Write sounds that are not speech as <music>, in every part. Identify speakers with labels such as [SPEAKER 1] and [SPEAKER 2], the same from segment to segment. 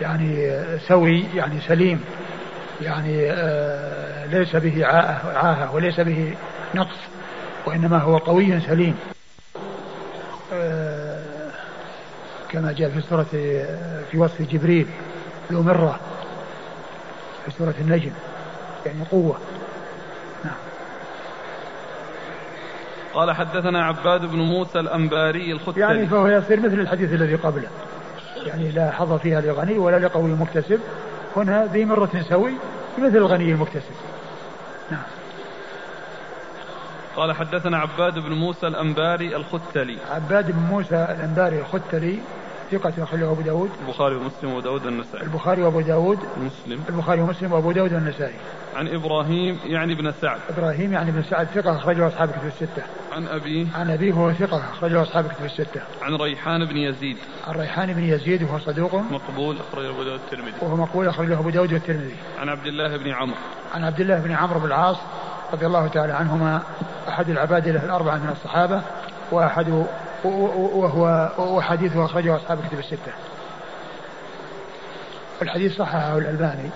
[SPEAKER 1] يعني سوي يعني سليم يعني آه، ليس به عاهة, وليس به نقص وإنما هو قوي سليم. آه، كما جاء في سورة في وصف جبريل ذو مرة في سورة النجم يعني قوة. نعم.
[SPEAKER 2] قال حدثنا عباد بن موسى الأنباري الختلي
[SPEAKER 1] يعني فهو يصير مثل الحديث الذي قبله. يعني لا حظ فيها لغني ولا لقوي مكتسب هنا ذي مرة سوي مثل الغني المكتسب. نعم.
[SPEAKER 2] قال حدثنا عباد بن موسى الأنباري الختلي
[SPEAKER 1] عباد بن موسى الأنباري الختلي ثقة أخرجه أبو داود.
[SPEAKER 2] البخاري ومسلم وأبو داود والنسائي.
[SPEAKER 1] البخاري وأبو داود.
[SPEAKER 2] مسلم.
[SPEAKER 1] البخاري ومسلم وأبو داود والنسائي.
[SPEAKER 2] عن إبراهيم يعني بن سعد.
[SPEAKER 1] إبراهيم يعني بن سعد ثقة أخرجه أصحاب كتب الستة.
[SPEAKER 2] عن أبيه
[SPEAKER 1] عن أبيه وهو ثقة أخرجه أصحاب كتب الستة.
[SPEAKER 2] عن ريحان بن يزيد.
[SPEAKER 1] عن ريحان بن يزيد وهو صدوق.
[SPEAKER 2] مقبول أخرجه أبو داود الترمذي
[SPEAKER 1] وهو مقبول أخرجه أبو داود والترمذي.
[SPEAKER 2] عن عبد الله بن عمرو.
[SPEAKER 1] عن عبد الله بن عمرو بن العاص رضي الله تعالى عنهما أحد العبادلة الأربعة من الصحابة وأحد وهو وحديثه أخرجه أصحاب كتب الستة. الحديث صححه الألباني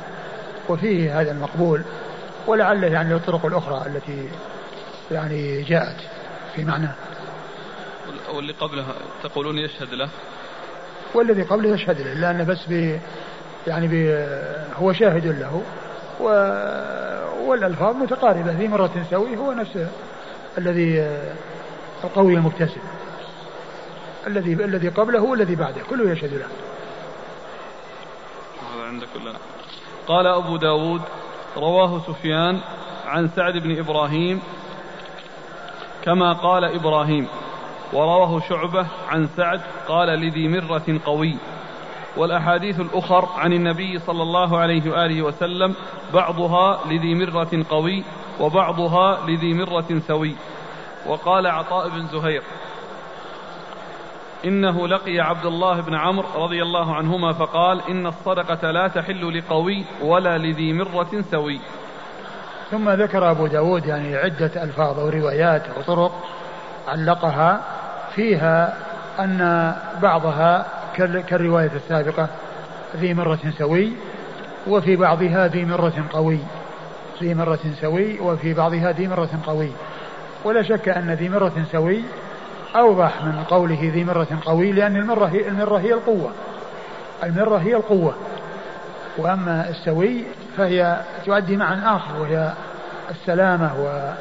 [SPEAKER 1] وفيه هذا المقبول ولعله يعني الطرق الأخرى التي يعني جاءت في معناه.
[SPEAKER 2] واللي قبلها تقولون يشهد له؟
[SPEAKER 1] والذي قبله يشهد له لأنه بس ب يعني ب هو شاهد له و والألفاظ متقاربة في مرة سوي هو نفس الذي القوي المكتسب الذي الذي قبله والذي بعده كله يشهد له.
[SPEAKER 2] عندك ولا؟ قال أبو داود رواه سفيان عن سعد بن إبراهيم كما قال إبراهيم ورواه شعبة عن سعد قال لذي مرة قوي. والأحاديث الأخر عن النبي صلى الله عليه وآله وسلم بعضها لذي مرة قوي وبعضها لذي مرة سوي. وقال عطاء بن زهير إنه لقي عبد الله بن عمرو رضي الله عنهما فقال إن الصدقة لا تحل لقوي ولا لذي مرة سوي.
[SPEAKER 1] ثم ذكر أبو داود يعني عدة ألفاظ أو روايات علقها فيها أن بعضها كالرواية السابقة ذي مرة سوي وفي بعضها ذي مرة قوي. ذي مرة سوي وفي بعضها ذي مرة قوي. ولا شك أن ذي مرة سوي أوضح من قوله ذي مرة قوي لأن المرة هي المرة هي القوة. المرة هي القوة. وأما السوي فهي تؤدي معنى آخر وهي السلامة و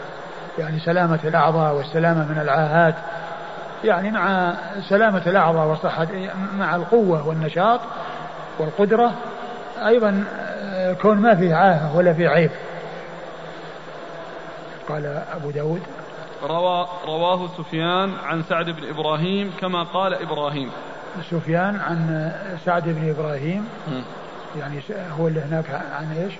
[SPEAKER 1] يعني سلامة الأعضاء والسلامة من العاهات. يعني مع سلامة الأعضاء وصحة مع القوة والنشاط والقدرة أيضا آه، كون ما فيه عاهة ولا فيه عيب. قال أبو داود
[SPEAKER 2] روى رواه سفيان عن سعد بن إبراهيم كما قال إبراهيم.
[SPEAKER 1] سفيان عن سعد بن إبراهيم. م. يعني هو اللي هناك عن إيش؟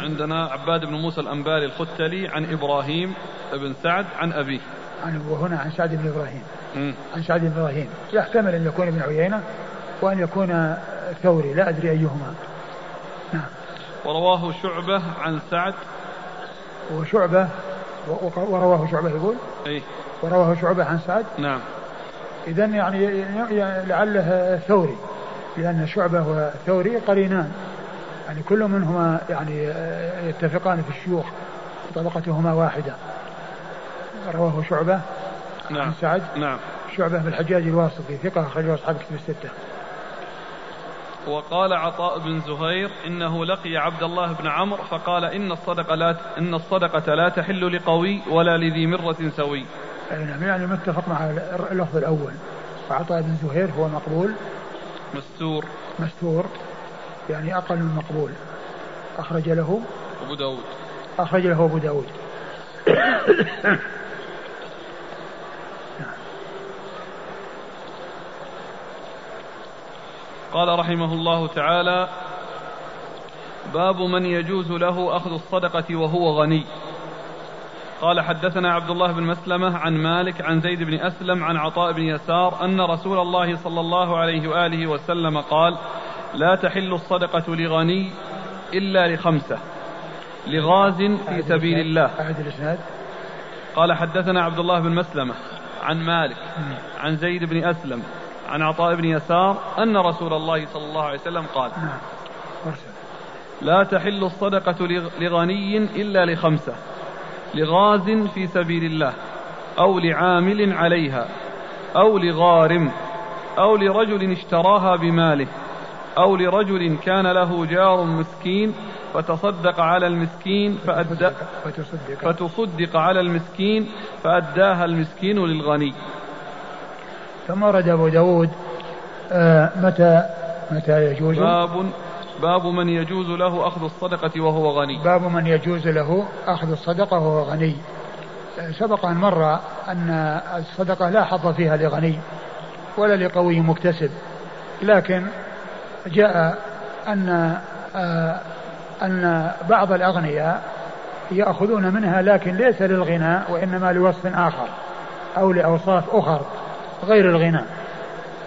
[SPEAKER 2] عندنا عباد بن موسى الأنباري الختلي عن إبراهيم بن سعد عن أبيه.
[SPEAKER 1] عن وهنا عن سعد بن إبراهيم. م. عن سعد بن إبراهيم. يحتمل أن يكون ابن عيينة وأن يكون ثوري لا أدري أيهما.
[SPEAKER 2] نعم. ورواه شعبة عن سعد.
[SPEAKER 1] وشعبة ورواه شعبة يقول؟
[SPEAKER 2] إي.
[SPEAKER 1] ورواه شعبة عن سعد؟
[SPEAKER 2] نعم.
[SPEAKER 1] إذا يعني لعله ثوري لأن شعبة وثوري قرينان. يعني كل منهما يعني يتفقان في الشيوخ طبقتهما واحدة. رواه شعبة
[SPEAKER 2] نعم.
[SPEAKER 1] عن سعد.
[SPEAKER 2] نعم.
[SPEAKER 1] شعبة بن الحجاج الواسطي ثقة أخرجه أصحاب كتب الستة.
[SPEAKER 2] وقال عطاء بن زهير إنه لقي عبد الله بن عمرو فقال إن الصدقة لا إن الصدقة لا تحل لقوي ولا لذي مرة سوي.
[SPEAKER 1] أي نعم يعني متفق مع اللفظ الأول. وعطاء بن زهير هو مقبول.
[SPEAKER 2] مستور.
[SPEAKER 1] مستور يعني أقل من مقبول. أخرج له
[SPEAKER 2] أبو داود.
[SPEAKER 1] أخرج له أبو داود. <coughs>
[SPEAKER 2] قال رحمه الله تعالى باب من يجوز له أخذ الصدقة وهو غني. قال حدثنا عبد الله بن مسلمة عن مالك عن زيد بن أسلم عن عطاء بن يسار أن رسول الله صلى الله عليه وآله وسلم قال لا تحل الصدقة لغني إلا لخمسة لغاز في سبيل الله.
[SPEAKER 1] أعد الإسناد؟
[SPEAKER 2] قال حدثنا عبد الله بن مسلمة عن مالك عن زيد بن أسلم عن عطاء بن يسار أن رسول الله صلى الله عليه وسلم قال لا تحل الصدقة لغني إلا لخمسة لغاز في سبيل الله أو لعامل عليها أو لغارم أو لرجل اشتراها بماله أو لرجل كان له جار مسكين فتصدق على المسكين فأدى فتصدق على المسكين فأداها المسكين للغني.
[SPEAKER 1] ثم ورد أبو داود آه متى متى يجوز؟
[SPEAKER 2] باب باب من يجوز له أخذ الصدقة وهو غني.
[SPEAKER 1] باب من يجوز له أخذ الصدقة وهو غني. سبق أن مر أن الصدقة لا حظ فيها لغني ولا لقوي مكتسب لكن جاء أن آه، أن بعض الأغنياء يأخذون منها لكن ليس للغنى وإنما لوصف آخر أو لأوصاف أخر. غير الغنى.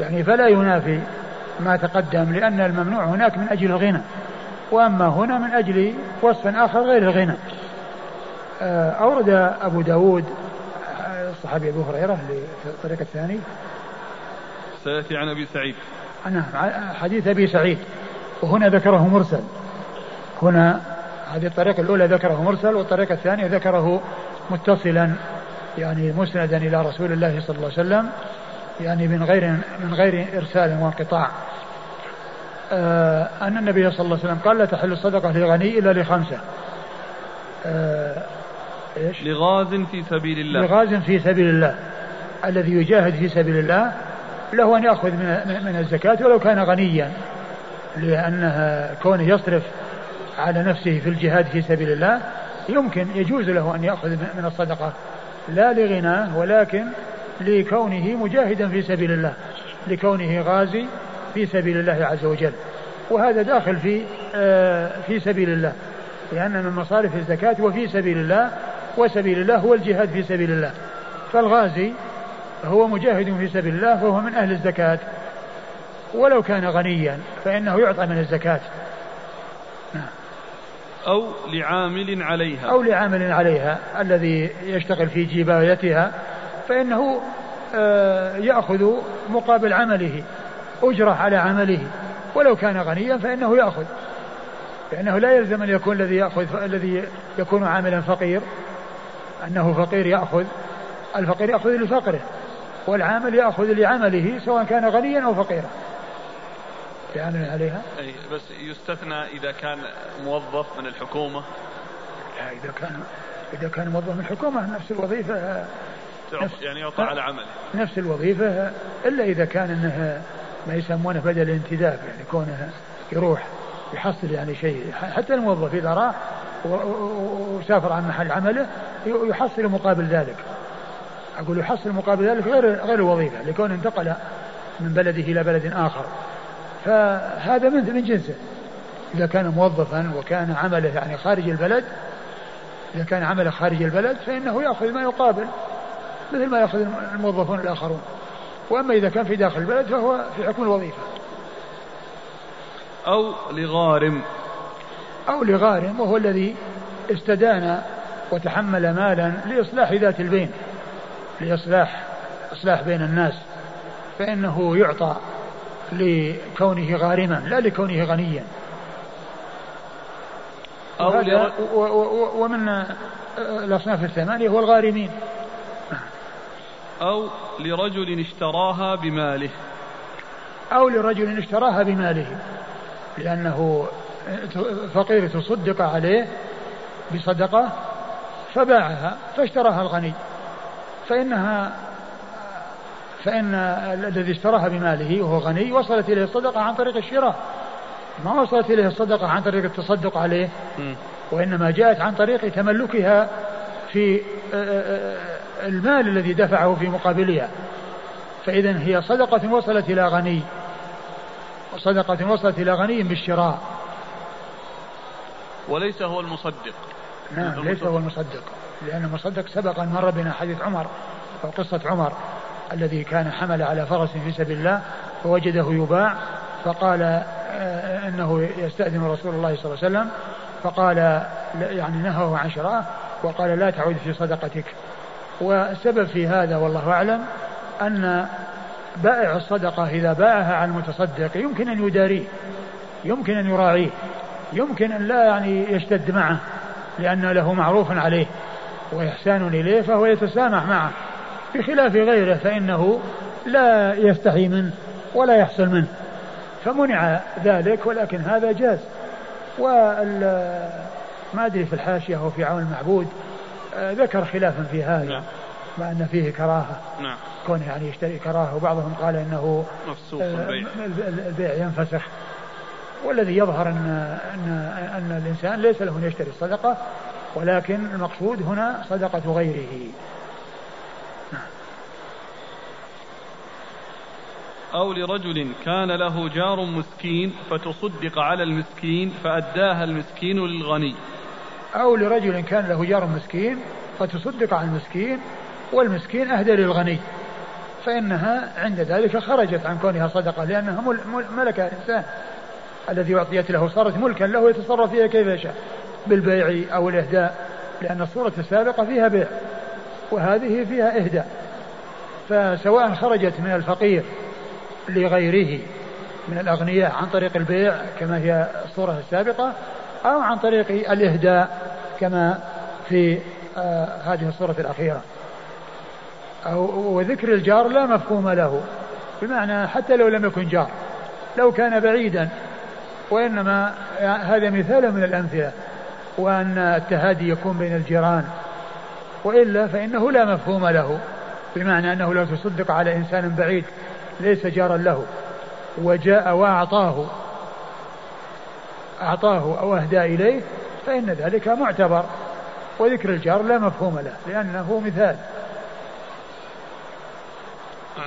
[SPEAKER 1] يعني فلا ينافي ما تقدم لأن الممنوع هناك من أجل الغنى. وأما هنا من أجل وصف آخر غير الغنى. آه، أورد أبو داود آه، الصحابي أبو هريرة في الطريق الثاني.
[SPEAKER 2] سيأتي عن أبي سعيد.
[SPEAKER 1] نعم حديث أبي سعيد. وهنا ذكره مرسل. هنا هذه الطريقة الأولى ذكره مرسل والطريقة الثانية ذكره متصلا يعني مسندا إلى رسول الله صلى الله عليه وسلم. يعني من غير من غير إرسال وانقطاع. آه أن النبي صلى الله عليه وسلم قال لا تحل الصدقة لغني إلا لخمسة.
[SPEAKER 2] آه إيش؟ لغاز في سبيل الله.
[SPEAKER 1] لغاز في سبيل الله. الذي يجاهد في سبيل الله له أن يأخذ من, من الزكاة ولو كان غنيا لأنها كونه يصرف على نفسه في الجهاد في سبيل الله يمكن يجوز له أن يأخذ من الصدقة. لا لغناه ولكن لكونه مجاهدا في سبيل الله لكونه غازي في سبيل الله عز وجل. وهذا داخل في آه، في سبيل الله. لأن من مصارف الزكاة وفي سبيل الله وسبيل الله هو الجهاد في سبيل الله. فالغازي هو مجاهد في سبيل الله فهو من أهل الزكاة. ولو كان غنيا فإنه يعطى من الزكاة.
[SPEAKER 2] أو لعامل عليها.
[SPEAKER 1] أو لعامل عليها الذي يشتغل في جبايتها فإنه آه، يأخذ مقابل عمله أجرة على عمله. ولو كان غنيا فإنه يأخذ. لأنه لا يلزم أن يكون الذي يأخذ الذي يكون عاملا فقير. أنه فقير يأخذ الفقير يأخذ لفقره والعامل يأخذ لعمله سواء كان غنيا أو فقيرا. يعمل عليها؟
[SPEAKER 2] أي بس يستثنى إذا كان موظف من الحكومة.
[SPEAKER 1] لا إذا كان إذا كان موظف من الحكومة نفس الوظيفة.
[SPEAKER 2] نفس يعني يعطى على عمله.
[SPEAKER 1] نفس الوظيفة إلا إذا كان أنه ما يسمونه بدل الانتداب يعني كونه يروح يحصل يعني شيء. حتى الموظف إذا راح وسافر عن محل عمله يحصل مقابل ذلك. أقول يحصل مقابل ذلك غير غير الوظيفة لكونه انتقل من بلده إلى بلد آخر. فهذا من من جنسه. إذا كان موظفا وكان عمله يعني خارج البلد إذا كان عمله خارج البلد فإنه يأخذ ما يقابل. مثل ما يأخذ الموظفون الآخرون. وأما إذا كان في داخل البلد فهو في حكم الوظيفة.
[SPEAKER 2] أو لغارم.
[SPEAKER 1] أو لغارم وهو الذي استدان وتحمل مالا لإصلاح ذات البين. لإصلاح إصلاح بين الناس. فإنه يعطى لكونه غارما لا لكونه غنيا. أو ومن الأصناف الثمانية هو الغارمين.
[SPEAKER 2] أو لرجل اشتراها بماله.
[SPEAKER 1] أو لرجل اشتراها بماله. لأنه فقير تصدق عليه بصدقة فباعها فاشتراها الغني. فإنها فإن الذي اشتراها بماله وهو غني وصلت إليه الصدقة عن طريق الشراء. ما وصلت إليه الصدقة عن طريق التصدق عليه وإنما جاءت عن طريق تملكها في آه، آه، آه، المال الذي دفعه في مقابلها. فإذا هي صدقة وصلت إلى غني. صدقة وصلت إلى غني بالشراء.
[SPEAKER 2] وليس هو المصدق.
[SPEAKER 1] نعم ليس هو المصدق. لأن المصدق سبق أن مر بنا حديث عمر أو قصة عمر الذي كان حمل على فرس في سبيل الله فوجده يباع فقال أنه يستأذن رسول الله صلى الله عليه وسلم فقال يعني نهاه عن شرائه وقال لا تعود في صدقتك. والسبب في هذا والله أعلم أن بائع الصدقة إذا باعها على المتصدق يمكن أن يداريه يمكن أن يراعيه يمكن أن لا يعني يشتد معه لأن له معروف عليه وإحسان إليه فهو يتسامح معه. بخلاف غيره فإنه لا يستحي منه ولا يحصل منه. فمنع ذلك ولكن هذا جاز. ما أدري في الحاشية أو في عون المعبود آه، ذكر خلافا في هذا نعم. مع أن فيه كراهة. نعم. كونه يعني يشتري كراهة وبعضهم قال إنه
[SPEAKER 2] مفسوخ آه، البيع
[SPEAKER 1] البيع ينفسخ. والذي يظهر أن أن أن الإنسان ليس له أن يشتري الصدقة ولكن المقصود هنا صدقة غيره.
[SPEAKER 2] أو لرجل كان له جار مسكين فتصدق على المسكين فأداها المسكين للغني.
[SPEAKER 1] أو لرجل كان له جار مسكين فتصدق على المسكين والمسكين أهدى للغني. فإنها عند ذلك خرجت عن كونها صدقة لأنها ملك الإنسان. الذي أعطيت له صارت ملكا له يتصرف فيها كيف يشاء بالبيع أو الإهداء لأن الصورة السابقة فيها بيع وهذه فيها إهداء. فسواء خرجت من الفقير لغيره من الأغنياء عن طريق البيع كما هي الصورة السابقة أو عن طريق الإهداء كما في آه هذه الصورة الأخيرة. أو وذكر الجار لا مفهوم له بمعنى حتى لو لم يكن جار لو كان بعيدا وإنما هذا مثال من الأمثلة وأن التهادي يكون بين الجيران وإلا فإنه لا مفهوم له بمعنى أنه لو تصدق على إنسان بعيد ليس جارا له وجاء وأعطاه أعطاه أو أهدى إليه فإن ذلك معتبر وذكر الجار لا مفهوم له لأنه مثال.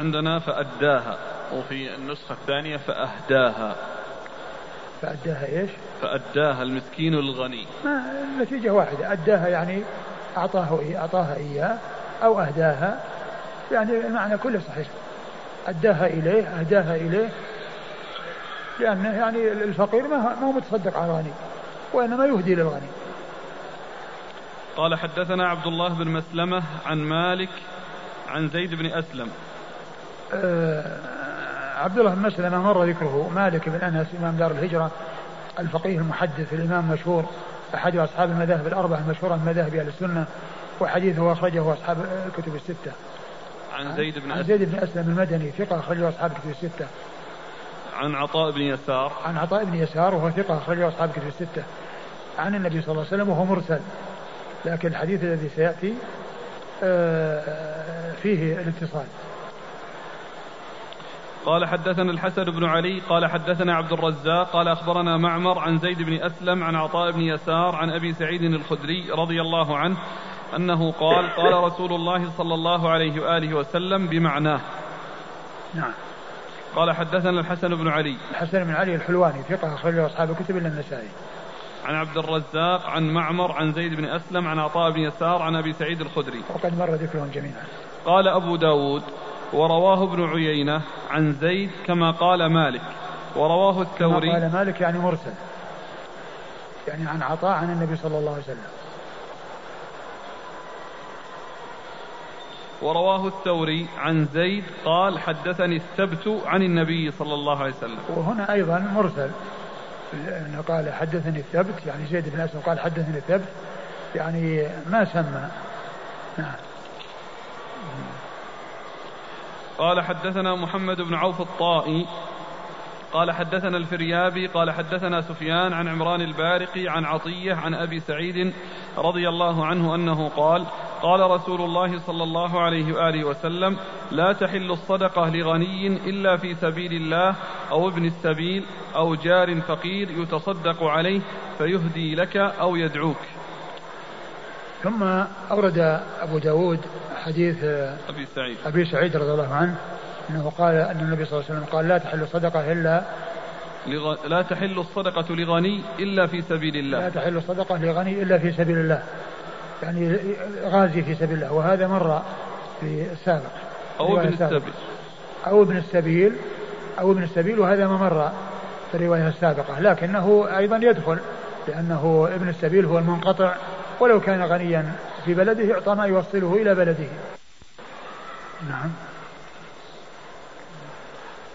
[SPEAKER 2] عندنا فأداها وفي النسخة الثانية فأهداها.
[SPEAKER 1] فأداها إيش؟
[SPEAKER 2] فأداها المسكين الغني.
[SPEAKER 1] ما النتيجة واحدة أداها يعني أعطاه إيه أعطاها إياه أو أهداها يعني المعنى كله صحيح. أداها إليه أهداها إليه لأنه يعني الفقير ما هو متصدق على الغني وإنما يهدي للغني.
[SPEAKER 2] قال حدثنا عبد الله بن مسلمة عن مالك عن زيد بن أسلم.
[SPEAKER 1] آه عبد الله بن مسلمة مر ذكره مالك بن أنس إمام دار الهجرة الفقيه المحدث الإمام المشهور أحد أصحاب المذاهب الأربعة المشهورة من مذاهب أهل السنة وحديثه أخرجه أصحاب الكتب الستة.
[SPEAKER 2] عن زيد بن
[SPEAKER 1] عن زيد بن أسلم المدني ثقة أخرجه أصحاب الكتب الستة.
[SPEAKER 2] عن عطاء بن يسار.
[SPEAKER 1] عن عطاء بن يسار وهو ثقة أخرجه أصحاب الكتب الستة. عن النبي صلى الله عليه وسلم وهو مرسل. لكن الحديث الذي سيأتي آه، فيه الاتصال.
[SPEAKER 2] قال حدثنا الحسن بن علي قال حدثنا عبد الرزاق قال أخبرنا معمر عن زيد بن أسلم عن عطاء بن يسار عن أبي سعيد الخدري رضي الله عنه أنه قال قال رسول الله صلى الله عليه وآله وسلم بمعناه.
[SPEAKER 1] نعم.
[SPEAKER 2] قال حدثنا الحسن بن علي.
[SPEAKER 1] الحسن بن علي الحلواني ثقة أخرجه أصحاب الكتب إلا النسائي.
[SPEAKER 2] عن عبد الرزاق عن معمر عن زيد بن أسلم عن عطاء بن يسار عن أبي سعيد الخدري.
[SPEAKER 1] وقد مر ذكرهم جميعا.
[SPEAKER 2] قال أبو داود ورواه ابن عيينة عن زيد كما قال مالك. ورواه الثوري.
[SPEAKER 1] كما قال مالك يعني مرسل. يعني عن عطاء عن النبي صلى الله عليه وسلم.
[SPEAKER 2] ورواه الثوري عن زيد قال حدثني الثبت عن النبي صلى الله عليه وسلم.
[SPEAKER 1] وهنا أيضا مرسل لأنه قال حدثني الثبت يعني زيد بن أسلم قال حدثني الثبت يعني ما سمى. نعم.
[SPEAKER 2] قال حدثنا محمد بن عوف الطائي قال حدثنا الفريابي قال حدثنا سفيان عن عمران البارقي عن عطية عن أبي سعيد رضي الله عنه أنه قال قال رسول الله صلى الله عليه وآله وسلم لا تحل الصدقة لغني إلا في سبيل الله أو ابن السبيل أو جار فقير يتصدق عليه فيهدي لك أو يدعوك.
[SPEAKER 1] ثم أورد أبو داود حديث
[SPEAKER 2] أبي سعيد.
[SPEAKER 1] أبي سعيد رضي الله عنه أنه قال أن النبي صلى الله عليه وسلم قال لا تحل الصدقة إلا
[SPEAKER 2] لغ... لا تحل الصدقة لغني إلا في سبيل الله.
[SPEAKER 1] لا تحل الصدقة لغني إلا في سبيل الله. يعني غازي في سبيل الله. وهذا مر في السابق.
[SPEAKER 2] أو ابن السبيل.
[SPEAKER 1] أو ابن السبيل. أو ابن السبيل وهذا ما مر في الرواية السابقة. لكنه أيضا يدخل لأنه ابن السبيل هو المنقطع. ولو كان غنيا في بلده يعطى ما يوصله إلى بلده. نعم.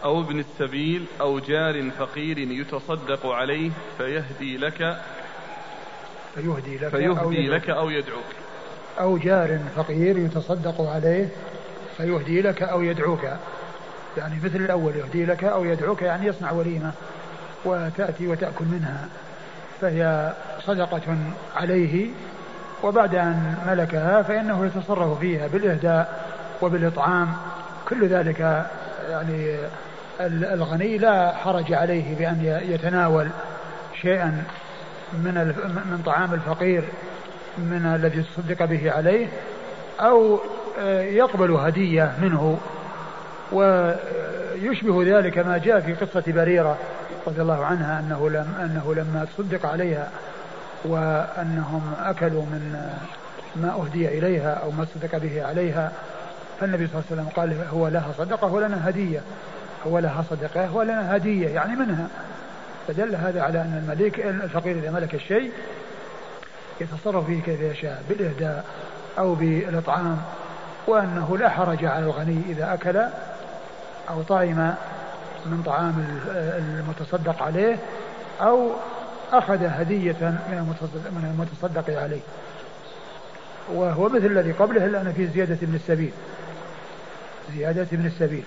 [SPEAKER 2] أو ابن السبيل أو جار فقير يتصدق عليه فيهدي لك
[SPEAKER 1] فيهدي لك
[SPEAKER 2] فيهدي أو لك أو يدعوك.
[SPEAKER 1] أو جار فقير يتصدق عليه فيهدي لك أو يدعوك. يعني مثل الأول يهدي لك أو يدعوك يعني يصنع وليمة وتأتي وتأكل منها. فهي صدقة عليه وبعد أن ملكها فإنه يتصرف فيها بالإهداء وبالإطعام. كل ذلك يعني الغني لا حرج عليه بأن يتناول شيئا من من طعام الفقير من الذي تصدق به عليه أو يقبل هدية منه ويشبه ذلك ما جاء في قصة بريرة رضي الله عنها أنه لم أنه لما تصدق عليها وأنهم أكلوا من ما أهدي إليها أو ما صدق به عليها فالنبي صلى الله عليه وسلم قال هو لها صدقة ولنا هدية. هو لها صدقة ولنا هدية يعني منها. فدل هذا على أن الملك الفقير إذا ملك الشيء يتصرف فيه كيف يشاء بالإهداء أو بالإطعام وأنه لا حرج على الغني إذا أكل أو طعم من طعام المتصدق عليه أو أخذ هدية من المتصدق عليه. وهو مثل الذي قبله إلا أن زيادة ابن السبيل. زيادة ابن السبيل.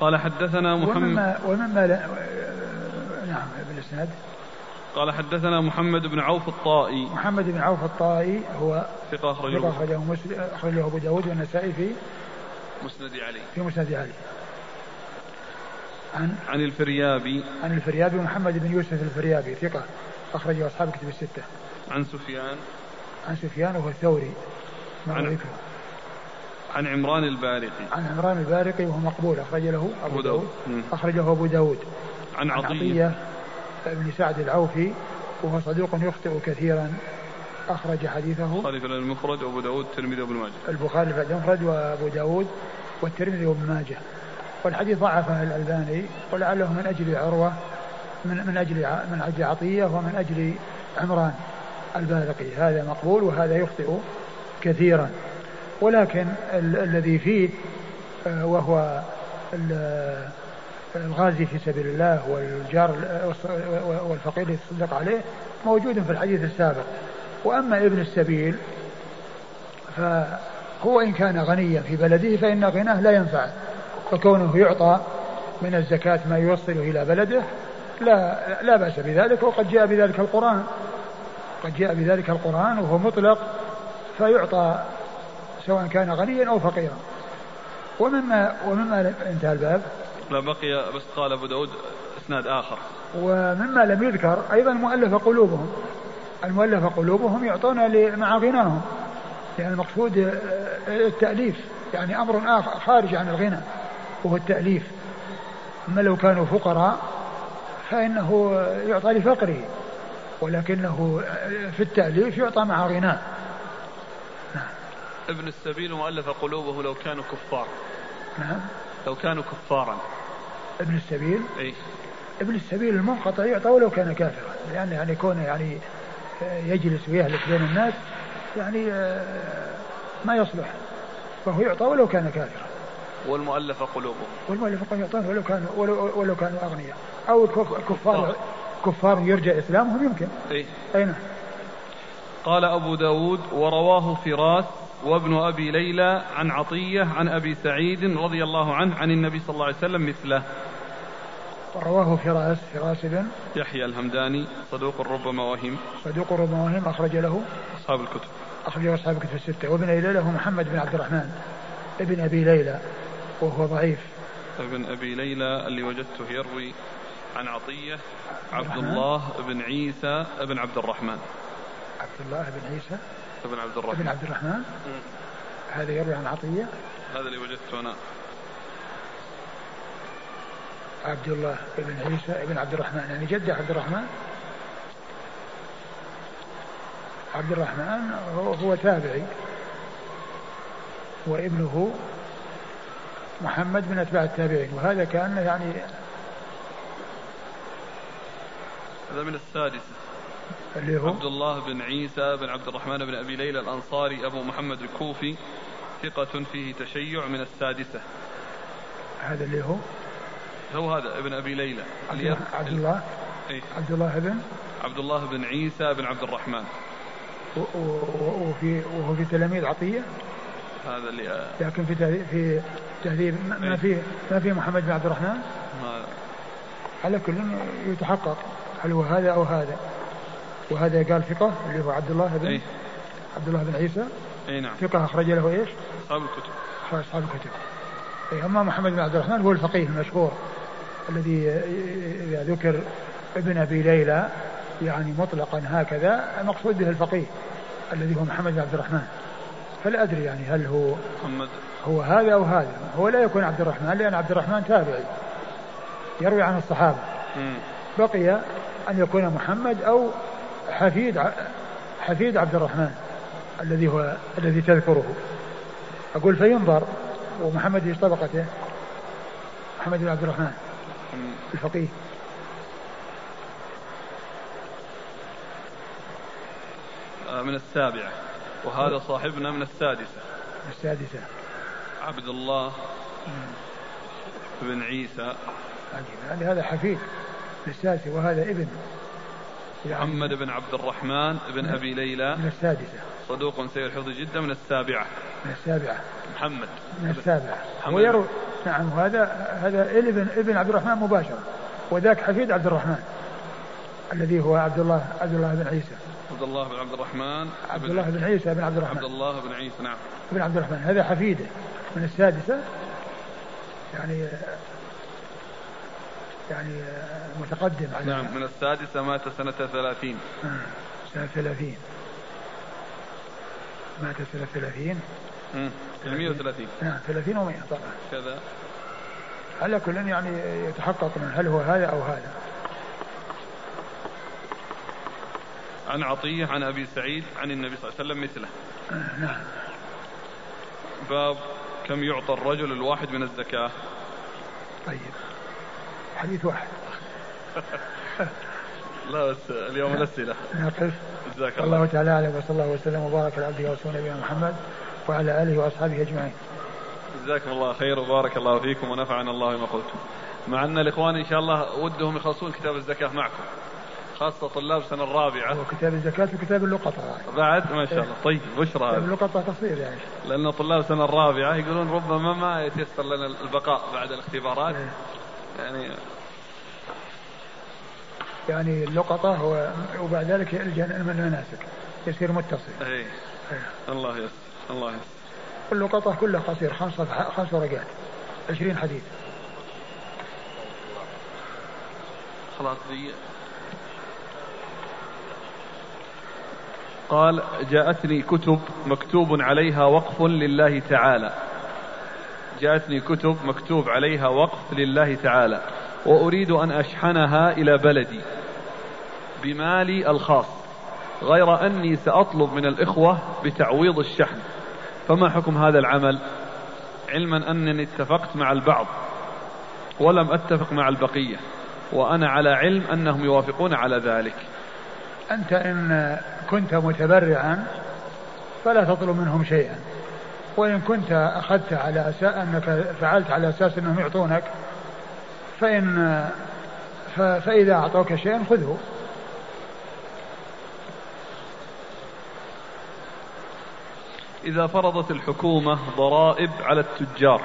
[SPEAKER 2] قال حدثنا محمد
[SPEAKER 1] ومما, ومما لا نعم بالإسناد.
[SPEAKER 2] قال حدثنا محمد بن عوف الطائي.
[SPEAKER 1] محمد بن عوف الطائي هو
[SPEAKER 2] ثقة أخرجه
[SPEAKER 1] أخرجه مسلم. أخرجه أبو داود والنسائي في
[SPEAKER 2] مسند علي.
[SPEAKER 1] في مسند علي.
[SPEAKER 2] عن عن الفريابي.
[SPEAKER 1] عن الفريابي محمد بن يوسف الفريابي ثقة أخرجه أصحاب كتب الستة.
[SPEAKER 2] عن سفيان.
[SPEAKER 1] عن سفيان وهو الثوري.
[SPEAKER 2] عن, عن عمران البارقي.
[SPEAKER 1] عن عمران البارقي وهو مقبول أخرج له أبو داود. أخرجه أبو داود.
[SPEAKER 2] عن عطية,
[SPEAKER 1] عطية بن سعد العوفي وهو صدوق يخطئ كثيرا. أخرج حديثه.
[SPEAKER 2] البخاري في المفرد وأبو داود والترمذي وابن ماجه.
[SPEAKER 1] البخاري في المفرد وأبو داود والترمذي وابن ماجه. والحديث ضعفه الألباني ولعله من أجل عروة من من أجل من أجل عطية ومن أجل عمران البارقي. هذا مقبول وهذا يخطئ كثيرا. ولكن ال الذي فيه آه، وهو الغازي في سبيل الله والجار والفقير الذي تصدق عليه موجود في الحديث السابق. وأما ابن السبيل فهو إن كان غنيا في بلده فإن غناه لا ينفع. وكونه يعطى من الزكاة ما يوصله إلى بلده لا لا بأس بذلك وقد جاء بذلك القرآن. قد جاء بذلك القرآن وهو مطلق فيعطى سواء كان غنيا أو فقيرا. ومما ومما انتهى الباب.
[SPEAKER 2] لا بقي بس قال أبو داود إسناد آخر.
[SPEAKER 1] ومما لم يذكر أيضا مؤلف قلوبهم. المؤلف قلوبهم يعطون مع غناهم يعني المقصود التأليف. يعني أمر آخر خارج عن الغنى وهو التأليف. أما لو كانوا فقراء فإنه يعطى لفقره. ولكنه في التأليف يعطى مع غناه.
[SPEAKER 2] ابن السبيل مؤلف قلوبه لو كانوا كفار.
[SPEAKER 1] نعم.
[SPEAKER 2] لو كانوا كفارا.
[SPEAKER 1] ابن السبيل؟
[SPEAKER 2] إي.
[SPEAKER 1] ابن السبيل المنقطع يعطى ولو كان كافرا. لأن يعني كونه يعني يجلس ويهلك بين الناس يعني آه، ما يصلح. فهو يعطى ولو كان كافرا.
[SPEAKER 2] والمؤلفة قلوبهم
[SPEAKER 1] والمؤلفة قلوبهم يعطون ولو كانوا ولو, ولو كانوا أغنياء. أو الكفار كفار يرجى إسلامهم يمكن.
[SPEAKER 2] أي.
[SPEAKER 1] أي نعم.
[SPEAKER 2] قال أبو داود ورواه فراس وابن أبي ليلى عن عطية عن أبي سعيد رضي الله عنه عن النبي صلى الله عليه وسلم مثله.
[SPEAKER 1] رواه فراس فراس بن
[SPEAKER 2] يحيى الهمداني صدوق ربما وهم
[SPEAKER 1] صدوق ربما وهم أخرج له
[SPEAKER 2] أصحاب الكتب.
[SPEAKER 1] أخرج له أصحاب الكتب الستة. وابن أبي ليلى هو محمد بن عبد الرحمن. ابن أبي ليلى وهو ضعيف.
[SPEAKER 2] ابن أبي ليلى اللي وجدته يروي عن عطية عبد الله بن عيسى بن عبد الرحمن.
[SPEAKER 1] عبد الله بن عيسى
[SPEAKER 2] بن عبد الرحمن.
[SPEAKER 1] بن عبد الرحمن. هذا يروي عن عطية.
[SPEAKER 2] هذا اللي وجدته أنا.
[SPEAKER 1] عبد الله بن عيسى بن عبد الرحمن. يعني جده عبد الرحمن. عبد الرحمن هو, تابعي. وابنه محمد من أتباع التابعين. وهذا كان يعني
[SPEAKER 2] هذا من السادسة
[SPEAKER 1] اللي هو؟
[SPEAKER 2] عبد الله بن عيسى بن عبد الرحمن بن أبي ليلى الأنصاري أبو محمد الكوفي ثقة فيه تشيع من السادسة.
[SPEAKER 1] هذا اللي هو؟
[SPEAKER 2] هو هذا ابن أبي ليلى.
[SPEAKER 1] عبد الله عبد الله,
[SPEAKER 2] إيه؟
[SPEAKER 1] عبد الله بن؟
[SPEAKER 2] عبد الله بن عيسى بن عبد الرحمن.
[SPEAKER 1] وفي وهو في تلاميذ عطية؟
[SPEAKER 2] هذا اللي
[SPEAKER 1] لكن في تهذيب في تهذيب ما في ما في محمد بن عبد الرحمن؟ على كل يتحقق. هل هو هذا أو هذا؟ وهذا قال ثقة اللي هو عبد الله بن
[SPEAKER 2] أي.
[SPEAKER 1] عبد الله بن عيسى.
[SPEAKER 2] اي نعم.
[SPEAKER 1] ثقة أخرج له إيش؟
[SPEAKER 2] أصحاب الكتب.
[SPEAKER 1] أصحاب الكتب. أي أما محمد بن عبد الرحمن هو الفقيه المشهور الذي إذا ذكر ابن أبي ليلى يعني مطلقا هكذا المقصود به الفقيه الذي هو محمد بن عبد الرحمن. فلا أدري يعني هل هو
[SPEAKER 2] محمد.
[SPEAKER 1] هو هذا أو هذا؟ هو لا يكون عبد الرحمن لأن عبد الرحمن تابعي. يروي عن الصحابة.
[SPEAKER 2] مم.
[SPEAKER 1] بقي أن يكون محمد أو حفيد ع- حفيد عبد الرحمن الذي هو الذي تذكره. أقول فينظر ومحمد إيش طبقته؟ محمد بن عبد الرحمن. الفقيه.
[SPEAKER 2] آه، من السابعة. وهذا صاحبنا من السادسة.
[SPEAKER 1] السادسة.
[SPEAKER 2] عبد الله بن عيسى.
[SPEAKER 1] هذا حفيد للسادسة وهذا ابن.
[SPEAKER 2] محمد بن عبد الرحمن بن أبي ليلى.
[SPEAKER 1] من السادسة.
[SPEAKER 2] صدوق سيء الحفظ جدا من السابعة.
[SPEAKER 1] من السابعة.
[SPEAKER 2] محمد.
[SPEAKER 1] من السابعة. ويروي نعم وهذا هذا ابن ابن عبد الرحمن مباشرة. وذاك حفيد عبد الرحمن. الذي هو عبد الله عبد الله بن عيسى.
[SPEAKER 2] عبد الله بن عبد الرحمن.
[SPEAKER 1] عبد الله بن عيسى بن عبد
[SPEAKER 2] عبد
[SPEAKER 1] الرحمن
[SPEAKER 2] الله بن عيسى نعم.
[SPEAKER 1] بن عبد الرحمن. هذا حفيده. من السادسة. يعني يعني متقدم على
[SPEAKER 2] نعم من السادسة مات سنة ثلاثين.
[SPEAKER 1] آه، سنة 30 مات سنة 30
[SPEAKER 2] مم. 130
[SPEAKER 1] نعم 30 و100 طبعا.
[SPEAKER 2] كذا.
[SPEAKER 1] على كل يعني يتحقق من هل هو هذا أو هذا.
[SPEAKER 2] عن عطية عن أبي سعيد عن النبي صلى الله عليه وسلم مثله.
[SPEAKER 1] آه، نعم.
[SPEAKER 2] باب كم يعطى الرجل الواحد من الزكاة.
[SPEAKER 1] طيب. حديث واحد. <laughs>
[SPEAKER 2] لا بس اليوم الأسئلة
[SPEAKER 1] نقف.
[SPEAKER 2] جزاك
[SPEAKER 1] الله.
[SPEAKER 2] الله
[SPEAKER 1] تعالى أعلم وصلى الله وسلم وبارك على عبده ورسوله نبينا محمد وعلى آله وأصحابه أجمعين.
[SPEAKER 2] جزاكم الله خير وبارك الله فيكم ونفعنا الله بما قلتم. مع أن الإخوان إن شاء الله ودهم يخلصون كتاب الزكاة معكم خاصة طلاب السنة الرابعة.
[SPEAKER 1] وكتاب الزكاة وكتاب اللقطة
[SPEAKER 2] بعد؟ ما شاء الله. طيب بشرى
[SPEAKER 1] كتاب
[SPEAKER 2] هذا
[SPEAKER 1] اللقطة تصير يعني.
[SPEAKER 2] لأن طلاب السنة الرابعة يقولون ربما ما يتيسر لنا البقاء بعد الاختبارات.
[SPEAKER 1] إيه.
[SPEAKER 2] يعني
[SPEAKER 1] يعني اللقطة هو وبعد ذلك المناسك يصير متصل.
[SPEAKER 2] إيه
[SPEAKER 1] إيه.
[SPEAKER 2] الله يسر الله يسر
[SPEAKER 1] اللقطة كلها قصير خمس خمس ورقات 20 حديث.
[SPEAKER 2] خلاص دي قال جاءتني كتب مكتوب عليها وقف لله تعالى جاءتني كتب مكتوب عليها وقف لله تعالى وأريد أن أشحنها إلى بلدي بمالي الخاص غير أني سأطلب من الإخوة بتعويض الشحن. فما حكم هذا العمل؟ علما أنني اتفقت مع البعض ولم أتفق مع البقية وأنا على علم أنهم يوافقون على ذلك.
[SPEAKER 1] أنت إن كنت متبرعا فلا تطلب منهم شيئا. وإن كنت أخذت على أساس أنك فعلت على أساس أنهم يعطونك فإن فإذا أعطوك شيئا خذه.
[SPEAKER 2] إذا فرضت الحكومة ضرائب على التجار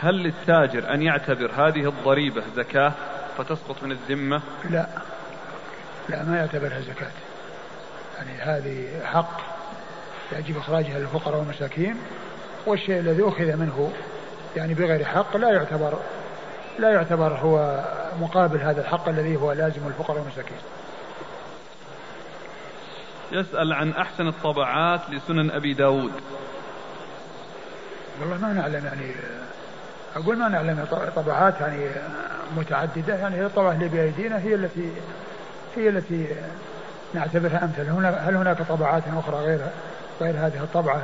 [SPEAKER 2] هل للتاجر أن يعتبر هذه الضريبة زكاة فتسقط من الذمة؟
[SPEAKER 1] لا. لا ما يعتبرها زكاة. يعني هذه حق. يجب إخراجها للفقراء والمساكين والشيء الذي أخذ منه يعني بغير حق لا يعتبر لا يعتبر هو مقابل هذا الحق الذي هو لازم الفقراء والمساكين.
[SPEAKER 2] يسأل عن أحسن الطبعات لسنن أبي داود.
[SPEAKER 1] والله ما نعلم يعني أقول ما نعلم طبعات يعني متعددة يعني هي الطبعة اللي بأيدينا هي التي هي التي نعتبرها أمثل. هنا هل هناك طبعات أخرى غير غير هذه الطبعة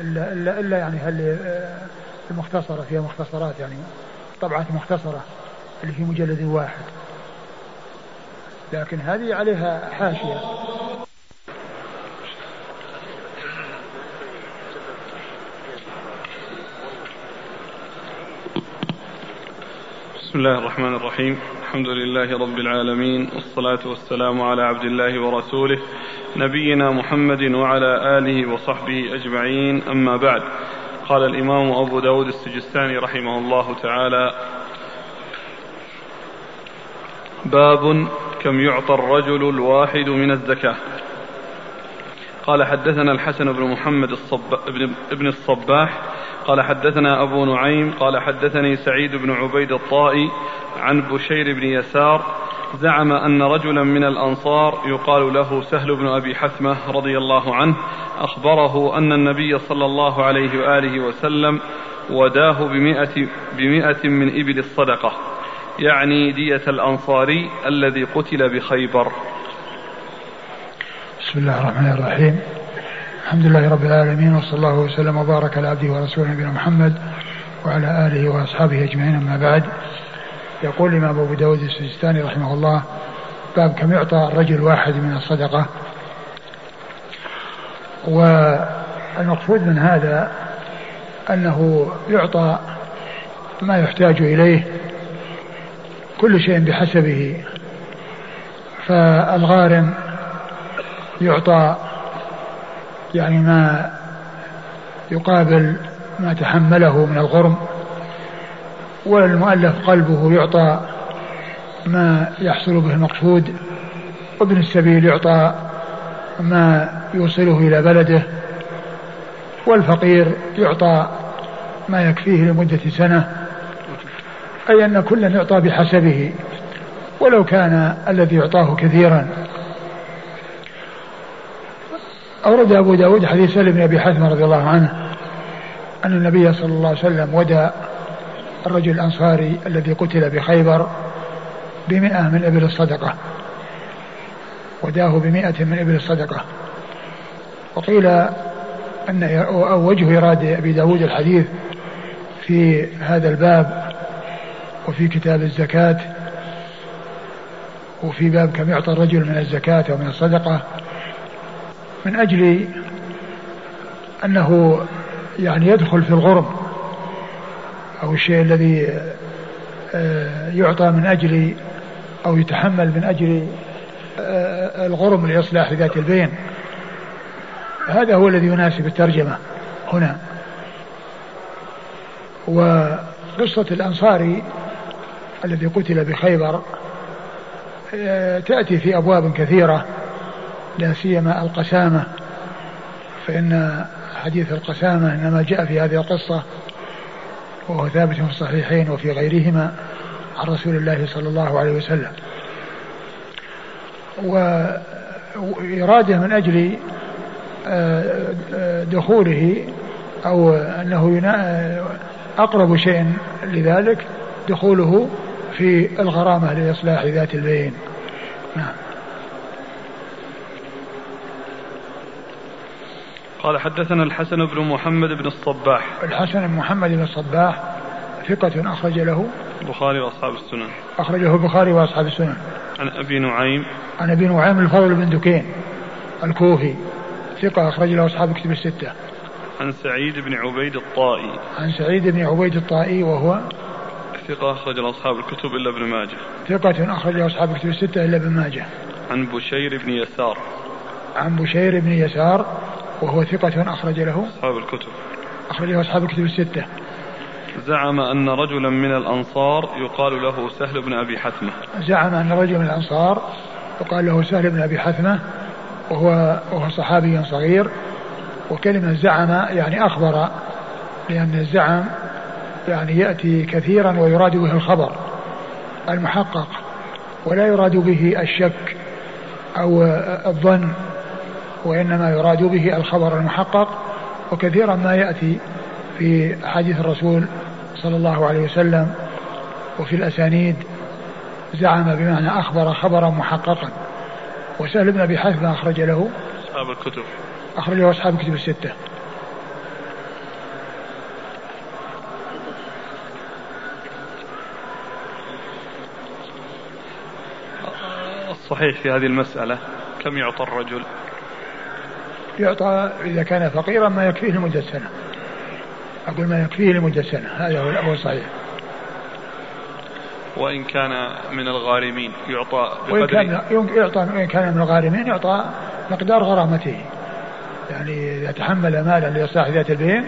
[SPEAKER 1] إلا إلا, إلا يعني هل آه، المختصرة فيها مختصرات يعني طبعات مختصرة اللي في مجلد واحد. لكن هذه عليها حاشية.
[SPEAKER 2] بسم الله الرحمن الرحيم. الحمد لله رب العالمين والصلاة والسلام على عبد الله ورسوله نبينا محمد وعلى آله وصحبه أجمعين أما بعد. قال الإمام أبو داود السجستاني رحمه الله تعالى باب كم يعطى الرجل الواحد من الزكاة. قال حدثنا الحسن بن محمد الصب... ابن الصباح قال حدثنا أبو نعيم قال حدثني سعيد بن عبيد الطائي عن بشير بن يسار زعم أن رجلا من الأنصار يقال له سهل بن أبي حثمة رضي الله عنه أخبره أن النبي صلى الله عليه وآله وسلم وداه بمئة, بمئة من إبل الصدقة يعني دية الأنصاري الذي قتل بخيبر.
[SPEAKER 1] بسم الله الرحمن الرحيم. الحمد لله رب العالمين وصلى الله وسلم وبارك على عبده ورسوله نبينا محمد وعلى آله وأصحابه أجمعين أما بعد. يقول الإمام أبو داود السجستاني رحمه الله باب كم يعطى الرجل واحد من الصدقة؟ والمقصود من هذا أنه يعطى ما يحتاج إليه كل شيء بحسبه. فالغارم يعطى يعني ما يقابل ما تحمله من الغرم والمؤلف قلبه يعطى ما يحصل به المقصود وابن السبيل يعطى ما يوصله إلى بلده والفقير يعطى ما يكفيه لمدة سنة أي أن كلا يعطى بحسبه ولو كان الذي يعطاه كثيرا. أورد أبو داود حديث سلم بن أبي حثمة رضي الله عنه أن النبي صلى الله عليه وسلم ودى الرجل الأنصاري الذي قتل بخيبر بمئة من إبل الصدقة. وداه بمئة من إبل الصدقة. وقيل أن وجه إرادة أبي داود الحديث في هذا الباب وفي كتاب الزكاة وفي باب كم يعطى الرجل من الزكاة ومن الصدقة من أجل أنه يعني يدخل في الغرم أو الشيء الذي آه، يعطى من أجل أو يتحمل من أجل آه، الغرم لإصلاح ذات البين. هذا هو الذي يناسب الترجمة هنا. وقصة الأنصاري الذي قتل بخيبر آه، تأتي في أبواب كثيرة. لا سيما القسامة فإن حديث القسامة إنما جاء في هذه القصة وهو ثابت في الصحيحين وفي غيرهما عن رسول الله صلى الله عليه وسلم. وإرادة من أجل آه، دخوله أو أنه أقرب شيء لذلك دخوله في الغرامة لإصلاح ذات البين نعم.
[SPEAKER 2] قال حدثنا الحسن بن محمد بن الصباح.
[SPEAKER 1] الحسن بن محمد بن الصباح ثقة أخرج له
[SPEAKER 2] البخاري وأصحاب السنن.
[SPEAKER 1] أخرجه البخاري وأصحاب السنن.
[SPEAKER 2] عن أبي نعيم.
[SPEAKER 1] عن أبي نعيم الفضل بن دكين الكوفي ثقة أخرج له أصحاب كتب الستة.
[SPEAKER 2] عن سعيد بن عبيد الطائي.
[SPEAKER 1] عن سعيد بن عبيد الطائي وهو
[SPEAKER 2] ثقة أخرج له أصحاب الكتب إلا ابن ماجه.
[SPEAKER 1] ثقة أخرج له أصحاب الكتب الستة إلا ابن ماجه.
[SPEAKER 2] عن بشير بن يسار.
[SPEAKER 1] عن بشير بن يسار وهو ثقة أخرج له
[SPEAKER 2] أصحاب الكتب.
[SPEAKER 1] أخرج له أصحاب الكتب الستة.
[SPEAKER 2] زعم أن رجلا من الأنصار يقال له سهل بن أبي حثمة.
[SPEAKER 1] زعم أن رجل من الأنصار يقال له سهل بن أبي حثمة وهو وهو صحابي صغير. وكلمة زعم يعني أخبر لأن الزعم يعني يأتي كثيرا ويراد به الخبر المحقق ولا يراد به الشك أو الظن. وإنما يراد به الخبر المحقق وكثيرا ما يأتي في حديث الرسول صلى الله عليه وسلم وفي الأسانيد زعم بمعنى أخبر خبرا محققا. وسهل بن أبي حثمة أخرج له.
[SPEAKER 2] أصحاب الكتب.
[SPEAKER 1] أخرج له أصحاب الكتب الستة.
[SPEAKER 2] الصحيح في هذه المسألة كم يعطى الرجل؟
[SPEAKER 1] يعطى إذا كان فقيرا ما يكفيه لمدة سنة. أقول ما يكفيه لمدة سنة. هذا هو الصحيح
[SPEAKER 2] وإن كان من الغارمين يعطى
[SPEAKER 1] وإن كان يعطى وإن كان من الغارمين يعطى مقدار غرامته. يعني إذا تحمل مالا لإصلاح ذات البين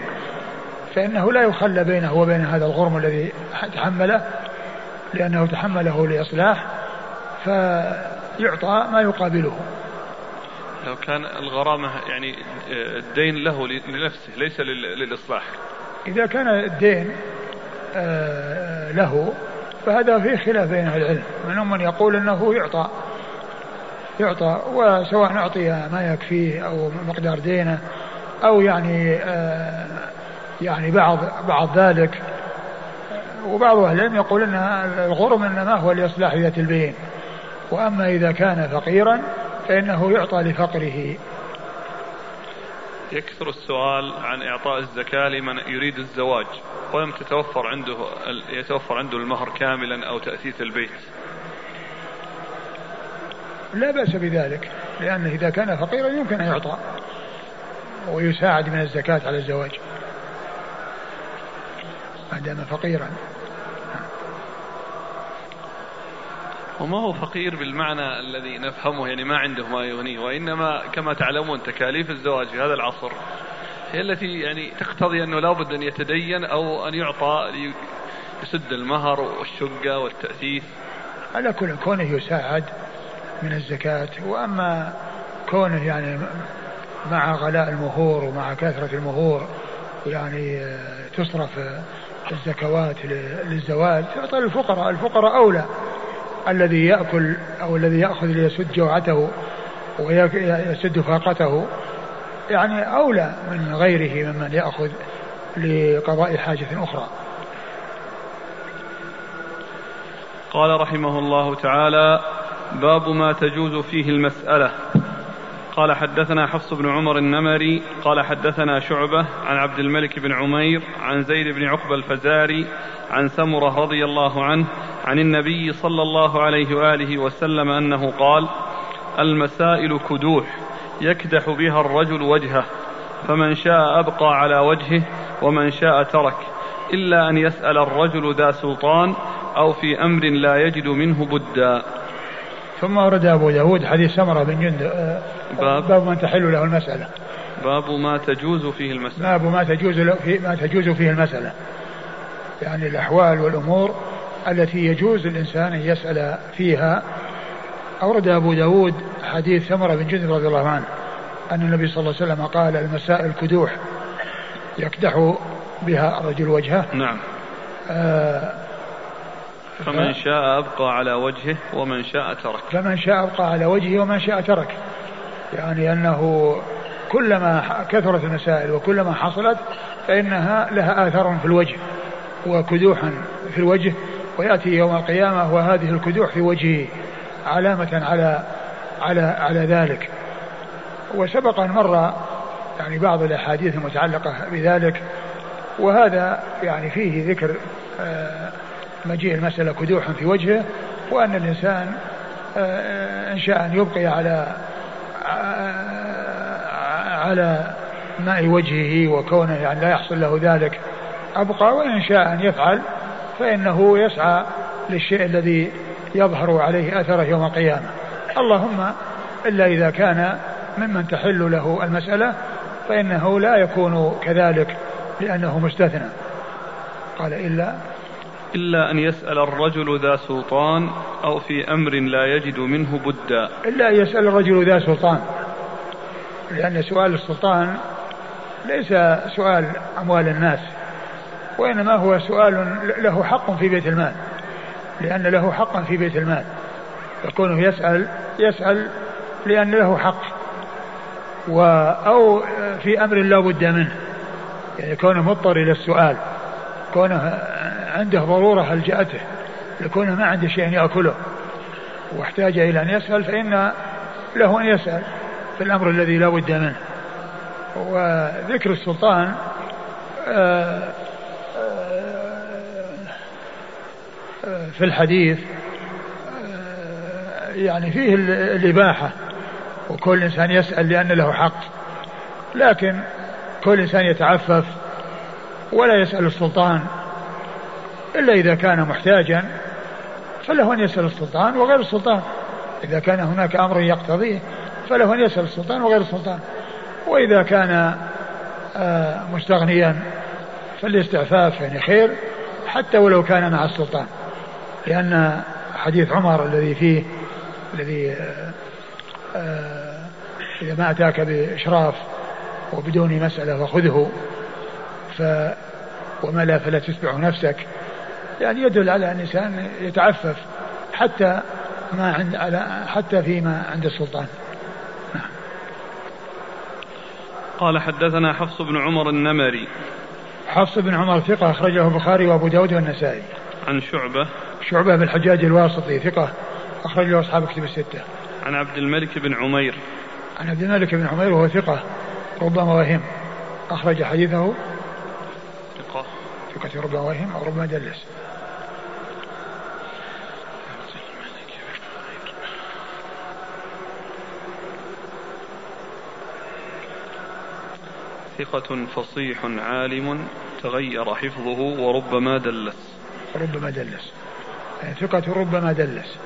[SPEAKER 1] فإنه لا يخلى بينه وبين هذا الغرم الذي تحمله لأنه تحمله لإصلاح فيعطى ما يقابله.
[SPEAKER 2] لو كان الغرامة يعني الدين له لنفسه ليس للإصلاح.
[SPEAKER 1] إذا كان الدين آه، له فهذا فيه خلاف بين أهل العلم. منهم من يقول أنه يعطى يعطى وسواء أعطي ما يكفيه أو مقدار دينه أو يعني آه، يعني بعض بعض ذلك. وبعض أهل العلم يقول أن الغرم إنما هو لإصلاح ذات البين وأما إذا كان فقيرا فإنه يعطى لفقره.
[SPEAKER 2] يكثر السؤال عن إعطاء الزكاة لمن يريد الزواج ولم تتوفر عنده يتوفر عنده المهر كاملا أو تأسيس البيت.
[SPEAKER 1] لا بأس بذلك لأنه إذا كان فقيرا يمكن أن يعطى ويساعد من الزكاة على الزواج. ما دام فقيرا.
[SPEAKER 2] وما هو فقير بالمعنى الذي نفهمه؟ يعني ما عنده ما يغنيه. وإنما كما تعلمون تكاليف الزواج في هذا العصر هي التي يعني تقتضي أنه لابد أن يتدين أو أن يعطى يسد المهر والشقة والتأسيس
[SPEAKER 1] على كل كونه يساعد من الزكاة. وأما كونه يعني مع غلاء المهور ومع كثرة المهور يعني تصرف الزكوات للزواج تعطى للفقراء. الفقراء أولى. الذي يأكل أو الذي يأخذ ليسد جوعته ويسد فاقته يعني أولى من غيره ممن يأخذ لقضاء حاجة أخرى.
[SPEAKER 2] قال رحمه الله تعالى باب ما تجوز فيه المسألة. قال حدثنا حفص بن عمر النمري قال حدثنا شعبة عن عبد الملك بن عمير عن زيد بن عقبة الفزاري عن سمرة رضي الله عنه عن النبي صلى الله عليه وآله وسلم أنه قال المسائل كدوح يكدح بها الرجل وجهه فمن شاء أبقى على وجهه ومن شاء ترك إلا أن يسأل الرجل ذا سلطان أو في أمر لا يجد منه بدا.
[SPEAKER 1] ثم ورد أبو داود حديث سمرة بن جند آه، باب, باب من تحل له المسألة.
[SPEAKER 2] باب ما تجوز فيه المسألة.
[SPEAKER 1] باب ما تجوز ما تجوز فيه المسألة. يعني الأحوال والأمور التي يجوز الإنسان أن يسأل فيها. أورد أبو داود حديث ثمرة بن جندب رضي الله عنه أن النبي صلى الله عليه وسلم قال المسائل كدوح يكدح بها الرجل وجهه.
[SPEAKER 2] نعم. آه فمن شاء أبقى على وجهه ومن شاء ترك.
[SPEAKER 1] فمن شاء أبقى على وجهه ومن شاء ترك. يعني أنه كلما كثرت المسائل وكلما حصلت فإنها لها آثار في الوجه وكدوحا في الوجه ويأتي يوم القيامة وهذه الكدوح في وجهه علامة على على على ذلك. وسبق أن مر يعني بعض الأحاديث المتعلقة بذلك وهذا يعني فيه ذكر آه، مجيء المسألة كدوحا في وجهه وأن الإنسان آه، إن شاء أن يبقي على آه، على ماء وجهه وكونه يعني لا يحصل له ذلك أبقى وإن شاء أن يفعل فإنه يسعى للشيء الذي يظهر عليه أثره يوم القيامة. اللهم إلا إذا كان ممن تحل له المسألة فإنه لا يكون كذلك لأنه مستثنى. قال إلا
[SPEAKER 2] إلا أن يسأل الرجل ذا سلطان أو في أمر لا يجد منه بدا
[SPEAKER 1] إلا أن يسأل الرجل ذا سلطان. لأن سؤال السلطان ليس سؤال أموال الناس. وإنما هو سؤال له حق في بيت المال لأن له حقا في بيت المال. يكونه يسأل يسأل لأن له حق و أو في أمر لا بد منه. يعني كونه مضطر إلى السؤال كونه عنده ضرورة هلجأته لكونه ما عنده شيء يأكله. واحتاج إلى أن يسأل فإن له أن يسأل في الأمر الذي لا بد منه. وذكر السلطان آه، في الحديث آه، يعني فيه الإباحة وكل إنسان يسأل لأن له حق لكن كل إنسان يتعفف ولا يسأل السلطان إلا إذا كان محتاجا فله أن يسأل السلطان وغير السلطان إذا كان هناك أمر يقتضيه فله أن يسأل السلطان وغير السلطان وإذا كان آه، مستغنيا فالاستعفاف يعني خير حتى ولو كان مع السلطان. لأن حديث عمر الذي فيه الذي آه، إذا ما أتاك بإشراف وبدون مسألة فخذه ف وما لا فلا تتبع نفسك. يعني يدل على أن الإنسان يتعفف حتى ما عند على حتى فيما عند السلطان. نعم.
[SPEAKER 2] قال حدثنا حفص بن عمر النمري.
[SPEAKER 1] حفص بن عمر ثقة أخرجه البخاري وأبو داود والنسائي.
[SPEAKER 2] عن شعبة.
[SPEAKER 1] شعبة بن الحجاج الواسطي ثقة أخرجه أصحاب كتب الستة.
[SPEAKER 2] عن عبد الملك بن عمير.
[SPEAKER 1] عن عبد الملك بن عمير وهو ثقة ربما وهم أخرج حديثه.
[SPEAKER 2] ثقة.
[SPEAKER 1] ثقة ربما وهم أو ربما دلس
[SPEAKER 2] ثقة فصيح عالم تغير حفظه وربما دلس.
[SPEAKER 1] ربما دلس. يعني ثقة ربما دلس.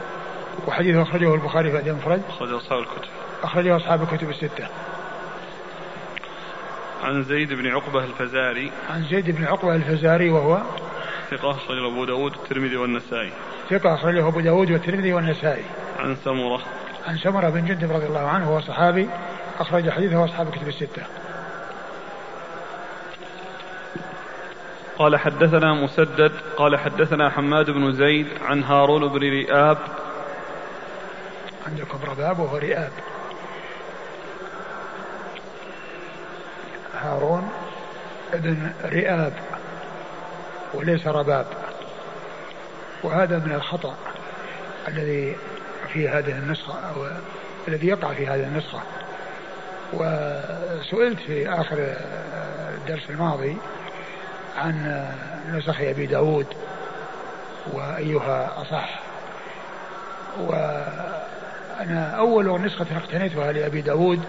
[SPEAKER 1] وحديثه أخرجه البخاري في المفرد.
[SPEAKER 2] أخرجه أصحاب الكتب.
[SPEAKER 1] أخرجه أصحاب الكتب الستة.
[SPEAKER 2] عن زيد بن عقبة الفزاري.
[SPEAKER 1] عن زيد بن عقبة الفزاري وهو
[SPEAKER 2] ثقة أخرجه أبو داود والترمذي والنسائي.
[SPEAKER 1] ثقة أخرجه أبو داود والترمذي والنسائي.
[SPEAKER 2] عن سمرة.
[SPEAKER 1] عن سمرة بن جندب رضي الله عنه وهو صحابي. أخرج حديثه أصحاب الكتب الستة.
[SPEAKER 2] قال حدثنا مسدد قال حدثنا حماد بن زيد عن هارون بن رئاب.
[SPEAKER 1] عندكم رباب وهو رئاب. هارون بن رئاب وليس رباب. وهذا من الخطأ الذي في هذه النسخة أو الذي يقع في هذه النسخة. وسئلت في آخر الدرس الماضي عن نسخ أبي داود وأيها أصح. وأنا أول نسخة اقتنيتها لأبي داود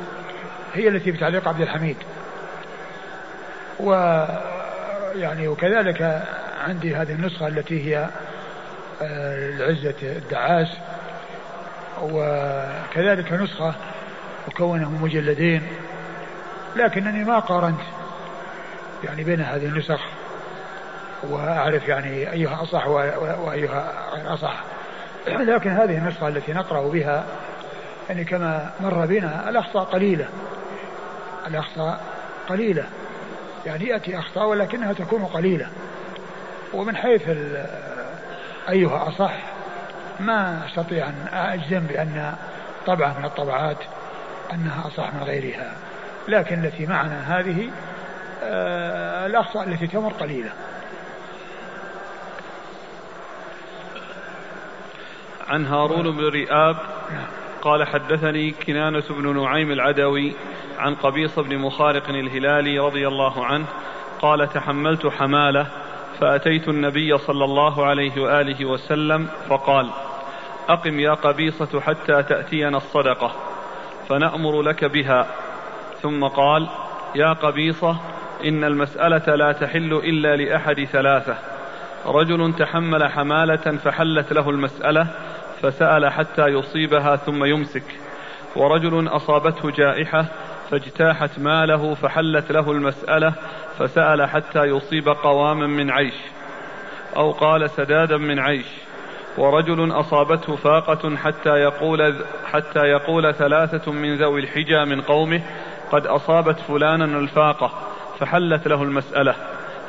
[SPEAKER 1] هي التي بتعليق عبد الحميد. و يعني وكذلك عندي هذه النسخة التي هي آه، العزة الدعاس. وكذلك نسخة مكونة من مجلدين. لكنني ما قارنت يعني بين هذه النسخ وأعرف يعني أيها أصح وأيها غير أصح. <clears throat> لكن هذه النسخة التي نقرأ بها يعني كما مر بنا الأخطاء قليلة. الأخطاء قليلة. يعني يأتي أخطاء ولكنها تكون قليلة. ومن حيث أيها أصح ما أستطيع أن أجزم بأن طبعة من الطبعات أنها أصح من غيرها. لكن التي معنا هذه الأخطاء التي تمر قليلة.
[SPEAKER 2] عن هارون بن رئاب قال حدثني كنانة بن نعيم العدوي عن قبيص بن مخارق الهلالي رضي الله عنه قال تحملت حمالة فأتيت النبي صلى الله عليه وآله وسلم فقال أقم يا قبيصة حتى تأتينا الصدقة فنأمر لك بها. ثم قال يا قبيصة إن المسألة لا تحل إلا لأحد ثلاثة. رجل تحمل حمالة فحلت له المسألة فسأل حتى يصيبها ثم يمسك. ورجل أصابته جائحة فاجتاحت ماله فحلت له المسألة فسأل حتى يصيب قواما من عيش. أو قال سدادا من عيش. ورجل أصابته فاقة حتى يقول حتى يقول ثلاثة من ذوي الحجى من قومه قد أصابت فلانا الفاقة. فحلت له المسألة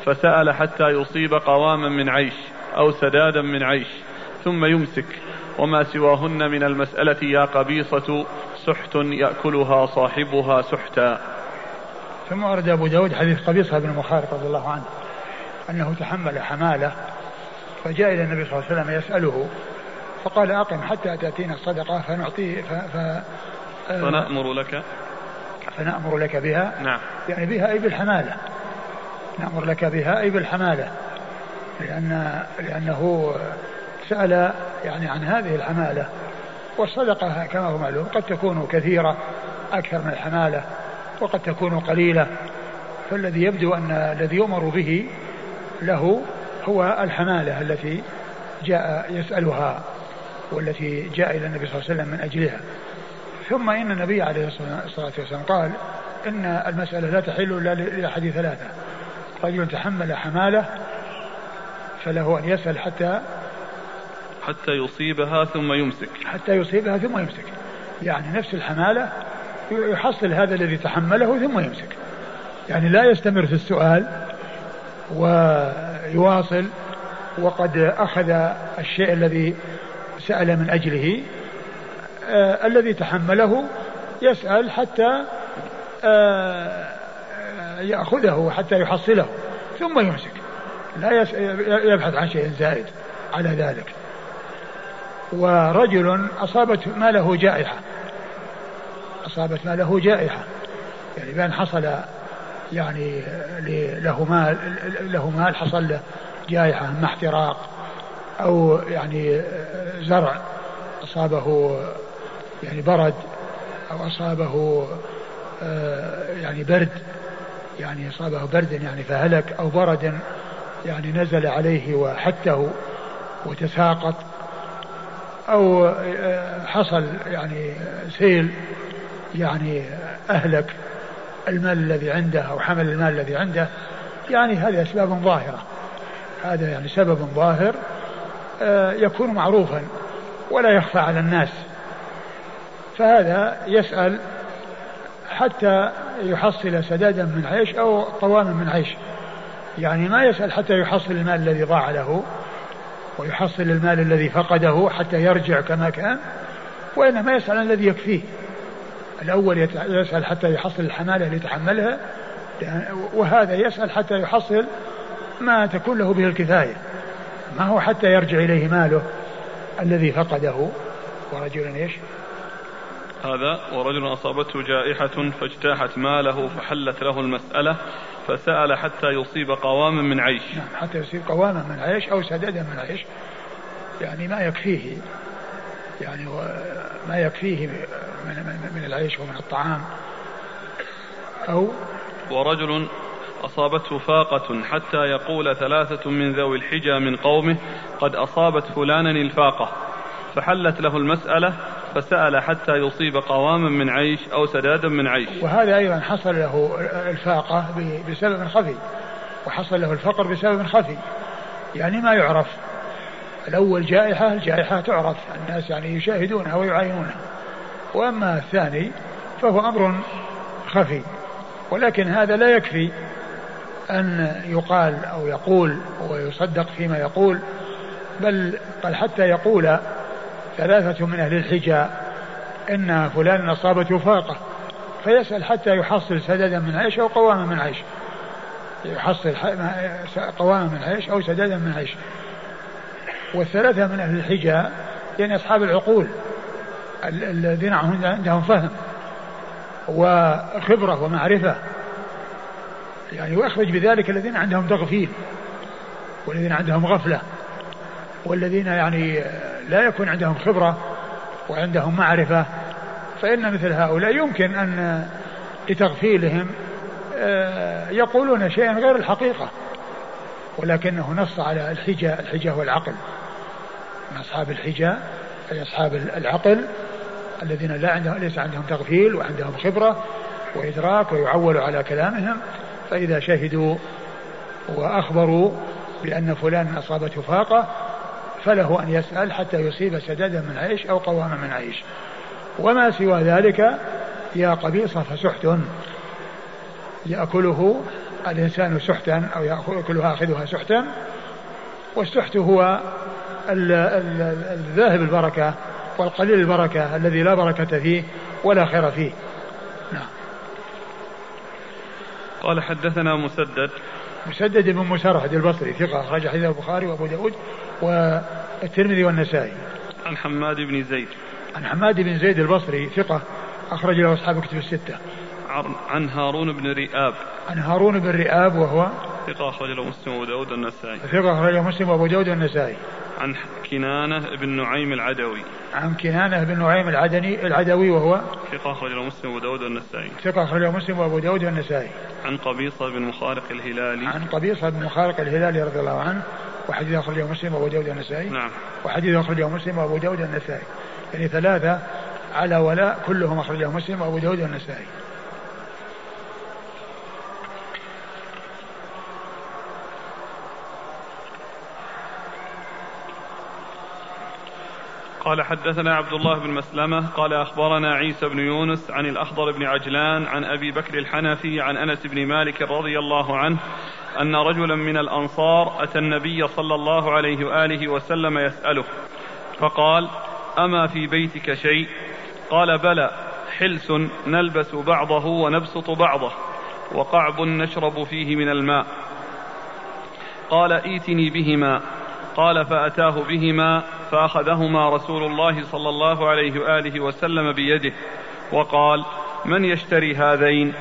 [SPEAKER 2] فسأل حتى يصيب قواما من عيش أو سدادا من عيش ثم يمسك وما سواهن من المسألة يا قبيصة سحت يأكلها صاحبها سحتا.
[SPEAKER 1] ثم ورد أبو داود حديث قبيصة بن مخارق رضي الله عنه أنه تحمل حمالة فجاء إلى النبي صلى الله عليه وسلم يسأله فقال أقم حتى تأتينا الصدقة فنعطيه ف... ف...
[SPEAKER 2] فنأمر لك
[SPEAKER 1] فنأمر لك بها
[SPEAKER 2] نعم.
[SPEAKER 1] يعني بها أي بالحمالة. نأمر لك بها أي بالحمالة. لأن لأنه سأل يعني عن هذه الحمالة والصدقة كما هو معلوم قد تكون كثيرة أكثر من الحمالة وقد تكون قليلة. فالذي يبدو أن الذي يؤمر به له هو الحمالة التي جاء يسألها والتي جاء إلى النبي صلى الله عليه وسلم من أجلها. ثم إن النبي عليه الصلاة والسلام قال إن المسألة لا تحل إلا لأحد ثلاثة. رجل تحمل حمالة فله أن يسأل حتى
[SPEAKER 2] حتى يصيبها ثم يمسك.
[SPEAKER 1] حتى يصيبها ثم يمسك. يعني نفس الحمالة يحصل هذا الذي تحمله ثم يمسك. يعني لا يستمر في السؤال ويواصل وقد أخذ الشيء الذي سأل من أجله آه الذي تحمله يسأل حتى آه يأخذه حتى يحصله ثم يمسك. لا يبحث عن شيء زائد على ذلك. ورجل أصابت ماله جائحة. أصابت ماله جائحة. يعني بأن حصل يعني له مال له مال حصل له جائحة أما احتراق أو يعني زرع أصابه يعني برد أو أصابه آه، يعني برد يعني أصابه برد يعني فهلك أو برد يعني نزل عليه وحته وتساقط أو آه، حصل يعني سيل يعني أهلك المال الذي عنده أو حمل المال الذي عنده. يعني هذه أسباب ظاهرة. هذا يعني سبب ظاهر آه، يكون معروفا ولا يخفى على الناس. فهذا يسأل حتى يحصل سدادا من عيش أو قواما من عيش. يعني ما يسأل حتى يحصل المال الذي ضاع له ويحصل المال الذي فقده حتى يرجع كما كان وإنما يسأل الذي يكفيه. الأول يسأل حتى يحصل الحمالة اللي تحملها وهذا يسأل حتى يحصل ما تكون له به الكفاية. ما هو حتى يرجع إليه ماله الذي فقده. ورجل إيش؟
[SPEAKER 2] هذا ورجل أصابته جائحة فاجتاحت ماله فحلت له المسألة فسأل حتى يصيب قواما من عيش.
[SPEAKER 1] نعم حتى يصيب قواما من عيش أو سددا من عيش. يعني ما يكفيه يعني ما يكفيه من, من العيش ومن الطعام. أو
[SPEAKER 2] ورجل أصابته فاقة حتى يقول ثلاثة من ذوي الحجى من قومه قد أصابت فلانا الفاقة فحلت له المسألة فسأل حتى يصيب قواما من عيش أو سدادا من عيش.
[SPEAKER 1] وهذا أيضا حصل له الفاقة بسبب خفي وحصل له الفقر بسبب خفي. يعني ما يعرف. الأول جائحة الجائحة تعرف. الناس يعني يشاهدونها ويعاينونها. وأما الثاني فهو أمر خفي. ولكن هذا لا يكفي أن يقال أو يقول ويصدق فيما يقول بل قال حتى يقول ثلاثة من أهل الحجى إن فلان أصابته فاقة فيسأل حتى يحصل سددا من عيش أو قواما من عيش. يحصل قواما من عيش أو سددا من عيش. والثلاثة من أهل الحجى يعني أصحاب العقول. الذين عندهم فهم. وخبرة ومعرفة. يعني ويخرج بذلك الذين عندهم تغفيل. والذين عندهم غفلة. والذين يعني لا يكون عندهم خبرة وعندهم معرفة فإن مثل هؤلاء يمكن أن لتغفيلهم آه، يقولون شيئا غير الحقيقة. ولكنه نص على الحجة الحجة والعقل من أصحاب الحجة أي أصحاب العقل الذين لا عندهم ليس عندهم تغفيل وعندهم خبرة وإدراك ويعولوا على كلامهم فإذا شهدوا وأخبروا بأن فلان أصابته فاقة فله أن يسأل حتى يصيب سدادا من عيش أو قواما من عيش. وما سوى ذلك يا قبيصة فسحت. يأكله الإنسان سحتا أو يأكلها آخذها سحتا. والسحت هو الذاهب البركة والقليل البركة الذي لا بركة فيه ولا خير فيه. نعم.
[SPEAKER 2] قال حدثنا مسدد.
[SPEAKER 1] مسدد بن مسرهد البصري ثقة أخرج حديث البخاري وأبو داود. والترمذي والنسائي.
[SPEAKER 2] عن حماد بن زيد.
[SPEAKER 1] عن حماد بن زيد البصري ثقة أخرج له أصحاب كتب الستة.
[SPEAKER 2] عن هارون بن رئاب.
[SPEAKER 1] عن هارون بن رئاب وهو؟
[SPEAKER 2] ثقة أخرج له مسلم وأبو داود والنسائي.
[SPEAKER 1] ثقة أخرج له مسلم وأبو داود والنسائي.
[SPEAKER 2] عن كنانة بن نعيم العدوي.
[SPEAKER 1] عن كنانة بن نعيم العدني العدوي وهو؟
[SPEAKER 2] ثقة أخرج له مسلم وأبو داود والنسائي.
[SPEAKER 1] ثقة أخرج له مسلم وأبو داود والنسائي.
[SPEAKER 2] عن قبيصة بن مخارق الهلالي.
[SPEAKER 1] عن قبيصة بن مخارق الهلالي رضي الله عنه. وحديث أخرجه مسلم وأبو داود النسائي
[SPEAKER 2] نعم.
[SPEAKER 1] وحديث أخرجه مسلم وأبو داود النسائي يعني ثلاثة على ولاء كلهم أخرجه مسلم وأبو داود النسائي
[SPEAKER 2] قال حدثنا عبد الله بن مسلمة قال أخبرنا عيسى بن يونس عن الأخضر بن عجلان عن أبي بكر الحنفي عن أنس بن مالك رضي الله عنه أن رجلا من الأنصار أتى النبي صلى الله عليه وآله وسلم يسأله فقال أما في بيتك شيء؟ قال بلى حلس نلبس بعضه ونبسط بعضه وقعب نشرب فيه من الماء. قال ائتني بهما. قال فأتاه بهما فأخذهما رسول الله صلى الله عليه وآله وسلم بيده وقال من يشتري هذين؟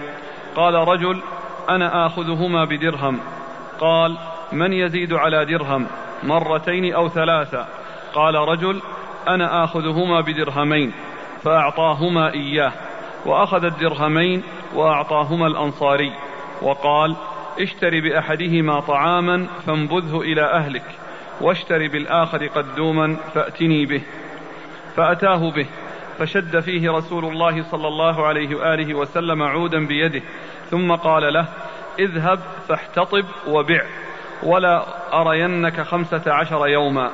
[SPEAKER 2] قال رجل أنا آخذهما بدرهم. قال من يزيد على درهم؟ مرتين أو ثلاثة. قال رجل أنا آخذهما بدرهمين فأعطاهما إياه. وأخذ الدرهمين وأعطاهما الأنصاري وقال اشتر بأحدهما طعاما فانبذه إلى أهلك. واشتر بالآخر قدوما فأتني به فأتاه به فشد فيه رسول الله صلى الله عليه وآله وسلم عودا بيده ثم قال له اذهب فاحتطب وبع ولا أرينك خمسة عشر يوما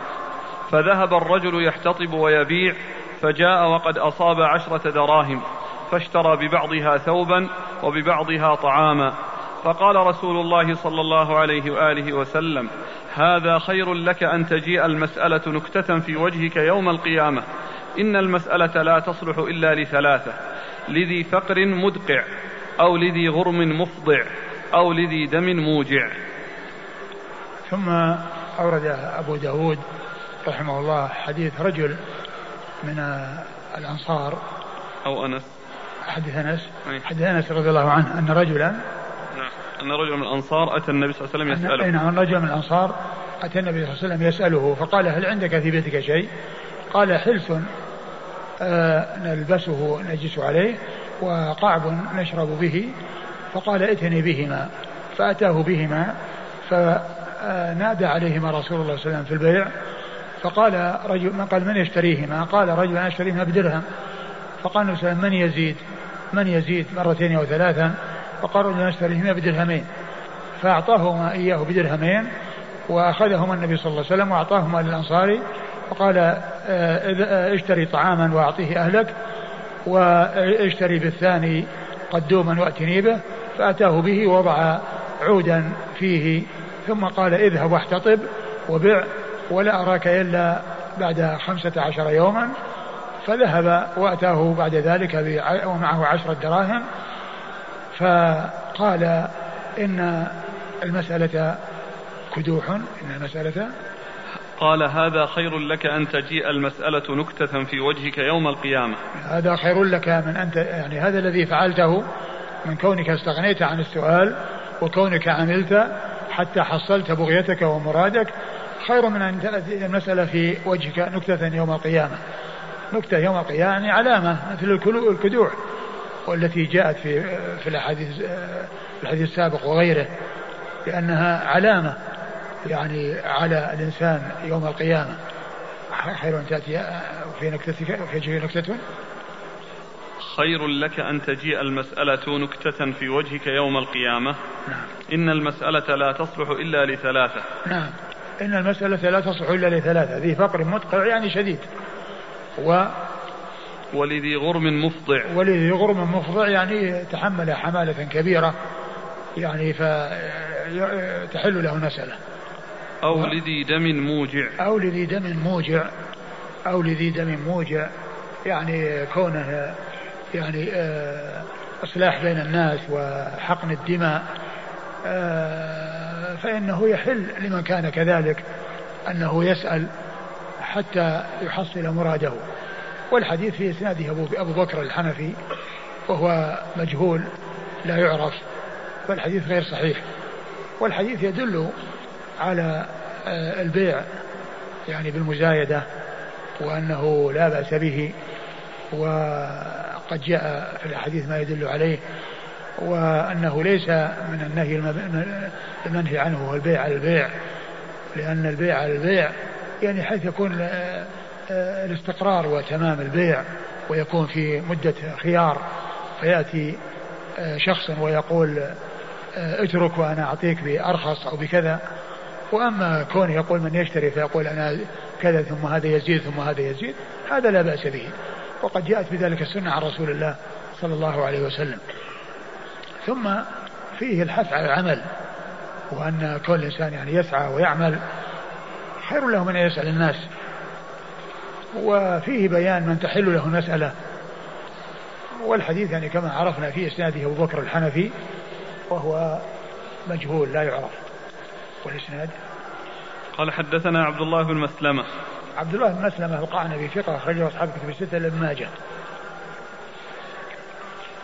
[SPEAKER 2] فذهب الرجل يحتطب ويبيع فجاء وقد أصاب عشرة دراهم فاشترى ببعضها ثوبا وببعضها طعاما. فقال رسول الله صلى الله عليه وآله وسلم هذا خير لك أن تجيء المسألة نكتة في وجهك يوم القيامة. إن المسألة لا تصلح إلا لثلاثة لذي فقر مدقع أو لذي غرم مفضع أو لذي دم موجع.
[SPEAKER 1] ثم أورد أبو داود رحمه الله حديث رجل من الأنصار
[SPEAKER 2] أو أنس.
[SPEAKER 1] حديث أنس حديث أنس رضي الله عنه أن رجلا
[SPEAKER 2] أن رجلا من الأنصار أتى النبي صلى الله عليه وسلم يسأله.
[SPEAKER 1] نعم رجل من الأنصار أتى النبي صلى الله عليه وسلم يسأله فقال هل عندك في بيتك شيء؟ قال حلف آه نلبسه نجلس عليه وقعب نشرب به فقال ائتني بهما فأتاه بهما فنادى عليهما رسول الله صلى الله عليه وسلم في البيع فقال رجل من قال من يشتريهما؟ قال رجل أنا أشتريهما بدرهم فقال النبي صلى الله عليه وسلم من يزيد؟ من يزيد مرتين أو ثلاثا فقال رجل أشتريهما بدرهمين. فأعطاهما إياه بدرهمين وأخذهما النبي صلى الله عليه وسلم وأعطاهما للأنصاري وقال آه، آه، اشتري طعاما وأعطيه أهلك واشتري بالثاني قدوما وأتني به. فأتاه به ووضع عودا فيه ثم قال اذهب واحتطب وبع ولا أراك إلا بعد خمسة عشر يوما. فذهب وأتاه بعد ذلك ومعه عشرة دراهم فقال إن المسألة كدوح إن المسألة
[SPEAKER 2] قال هذا خير لك أن تجيء المسألة نكتة في وجهك يوم القيامة.
[SPEAKER 1] هذا خير لك من أنت يعني هذا الذي فعلته من كونك استغنيت عن السؤال وكونك عملت حتى حصلت بغيتك ومرادك خير من أن تأتي المسألة في وجهك نكتة يوم القيامة. نكتة يوم القيامة يعني علامة مثل الكدوح. والتي جاءت في في الأحاديث في الحديث السابق وغيره لأنها علامة يعني على الإنسان يوم القيامة. خير أن تأتي في نكتتك في نكتة؟
[SPEAKER 2] خير لك أن تجيء المسألة نكتة في وجهك يوم القيامة.
[SPEAKER 1] نعم.
[SPEAKER 2] إن المسألة لا تصلح إلا لثلاثة.
[SPEAKER 1] نعم. إن المسألة لا تصلح إلا لثلاثة. ذي فقر مدقع يعني شديد. و
[SPEAKER 2] ولذي غرم مفضع.
[SPEAKER 1] ولذي غرم مفضع يعني تحمل حمالة كبيرة يعني فتحل له المسألة
[SPEAKER 2] أو لذي دم موجع.
[SPEAKER 1] أو لذي دم موجع. أو لذي دم موجع. يعني كونه يعني آه، إصلاح بين الناس وحقن الدماء آه، فإنه يحل لمن كان كذلك أنه يسأل حتى يحصل مراده. والحديث في إسناده أبو, أبو بكر الحنفي وهو مجهول لا يعرف فالحديث غير صحيح. والحديث يدل على آه، البيع يعني بالمزايدة وأنه لا بأس به وقد جاء في الحديث ما يدل عليه وأنه ليس من النهي المنهي عنه هو البيع على البيع لأن البيع على البيع يعني حيث يكون آه، الاستقرار وتمام البيع ويكون في مدة خيار فيأتي آه، شخص ويقول اترك وأنا أعطيك بأرخص أو بكذا. وأما كون يقول من يشتري فيقول أنا كذا ثم هذا يزيد ثم هذا يزيد هذا لا بأس به. وقد جاءت بذلك السنة عن رسول الله صلى الله عليه وسلم. ثم فيه الحث على العمل وأن كل إنسان يعني يسعى ويعمل. خير له من أن يسأل الناس. وفيه بيان من تحل له المسألة والحديث يعني كما عرفنا في إسناده أبو بكر الحنفي وهو مجهول لا يعرف. والإسناد؟
[SPEAKER 2] قال حدثنا عبد الله بن مسلمة.
[SPEAKER 1] عبد الله بن مسلمة القعنبي ثقة أخرجه أصحاب كتب الستة لابن ماجه.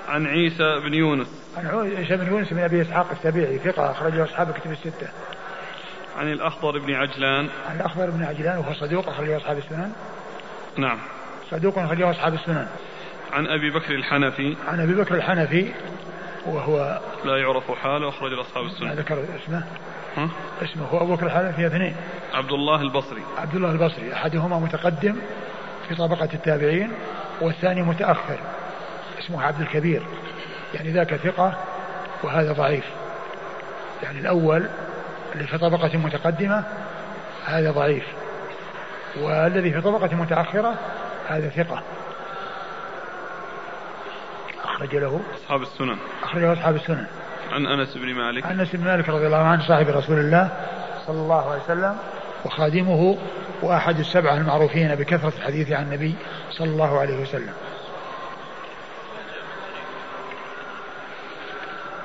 [SPEAKER 2] عن عيسى بن يونس.
[SPEAKER 1] عن عيسى بن يونس بن أبي إسحاق السبيعي ثقه أخرجه أصحاب الكتب الستة.
[SPEAKER 2] عن الأخضر بن عجلان.
[SPEAKER 1] عن الأخضر بن عجلان وهو صدوق أخرجه أصحاب السنن.
[SPEAKER 2] نعم.
[SPEAKER 1] صدوق اخرجه أصحاب السنن.
[SPEAKER 2] عن أبي بكر الحنفي.
[SPEAKER 1] عن أبي بكر الحنفي وهو
[SPEAKER 2] لا يعرف حاله أخرج أصحاب السنن.
[SPEAKER 1] ذكر اسمه.
[SPEAKER 2] ها؟
[SPEAKER 1] اسمه هو أبو بكر الحنفي اثنين.
[SPEAKER 2] عبد الله البصري.
[SPEAKER 1] عبد الله البصري أحدهما متقدم في طبقة التابعين والثاني متأخر. اسمه عبد الكبير. يعني ذاك ثقة وهذا ضعيف. يعني الأول اللي في طبقة متقدمة هذا ضعيف. والذي في طبقة متأخرة هذا ثقة. أخرج له.
[SPEAKER 2] أصحاب السنن.
[SPEAKER 1] أخرجه أصحاب السنن.
[SPEAKER 2] عن أنس بن مالك.
[SPEAKER 1] عن أنس بن مالك رضي الله عنه صاحب رسول الله صلى الله عليه وسلم وخادمه وأحد السبعة المعروفين بكثرة الحديث عن النبي صلى الله عليه وسلم.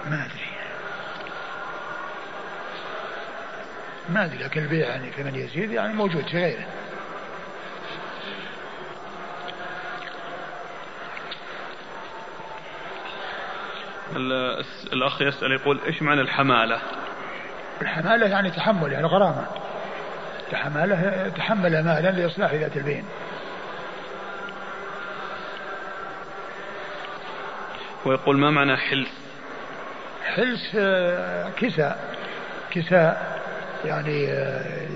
[SPEAKER 1] ما أدري. ما أدري لكن البيع يعني في من يزيد يعني موجود في غيره.
[SPEAKER 2] الأخ يسأل يقول إيش معنى الحمالة؟
[SPEAKER 1] الحمالة يعني تحمل يعني غرامة. تحمله تحمل مالا لإصلاح ذات البين.
[SPEAKER 2] ويقول ما معنى حلف
[SPEAKER 1] حلس آه، كساء. كساء يعني آه،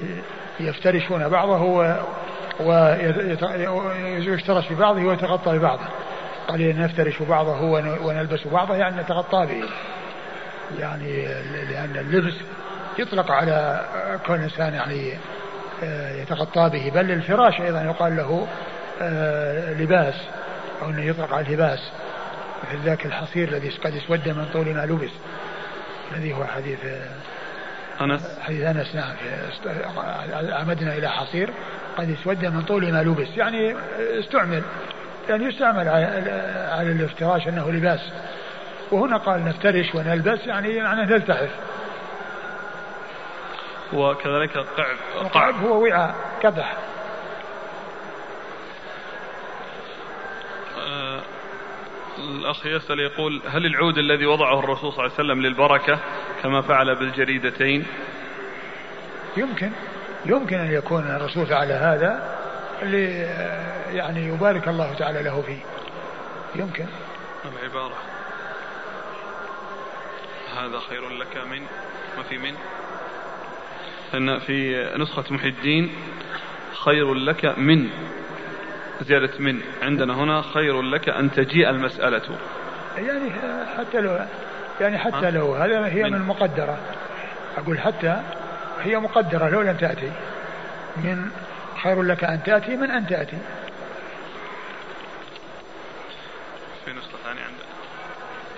[SPEAKER 1] يفترشون بعضه ويفترش ببعضه ويتغطى ببعضه. قال نفترش بعضه ونلبس بعضه يعني نتغطى به. يعني لأن اللبس يطلق على كل إنسان يعني آه، يتغطى به. بل الفراش أيضا يقال له لباس أو أنه يطلق على الهباس مثل ذاك الحصير الذي قد اسود من طول ما لبس الذي هو حديث
[SPEAKER 2] أنس.
[SPEAKER 1] حديث أنس نعم. عمدنا إلى حصير قد اسود من طول ما لبس. يعني استعمل. يعني يستعمل على الافتراش أنه لباس. وهنا قال نفترش ونلبس يعني يعني نلتحف.
[SPEAKER 2] وكذلك قعب
[SPEAKER 1] قعب. هو وعاء كدح
[SPEAKER 2] الأخ يسأل يقول هل العود الذي وضعه الرسول صلى الله عليه وسلم للبركة كما فعل بالجريدتين؟
[SPEAKER 1] يمكن. يمكن أن يكون الرسول فعل هذا. اللي يعني يبارك الله تعالى له فيه. يمكن.
[SPEAKER 2] العبارة. هذا خير لك من ما في من؟ أن في نسخة محي الدين خير لك من زيادة من. عندنا هنا خير لك أن تجيء المسألة.
[SPEAKER 1] يعني حتى لو يعني حتى لو هذا هي من, من مقدرة. أقول حتى هي مقدرة لو لم تأتي. من خير لك أن تأتي من أن تأتي.
[SPEAKER 2] في نسخة ثانية عندك.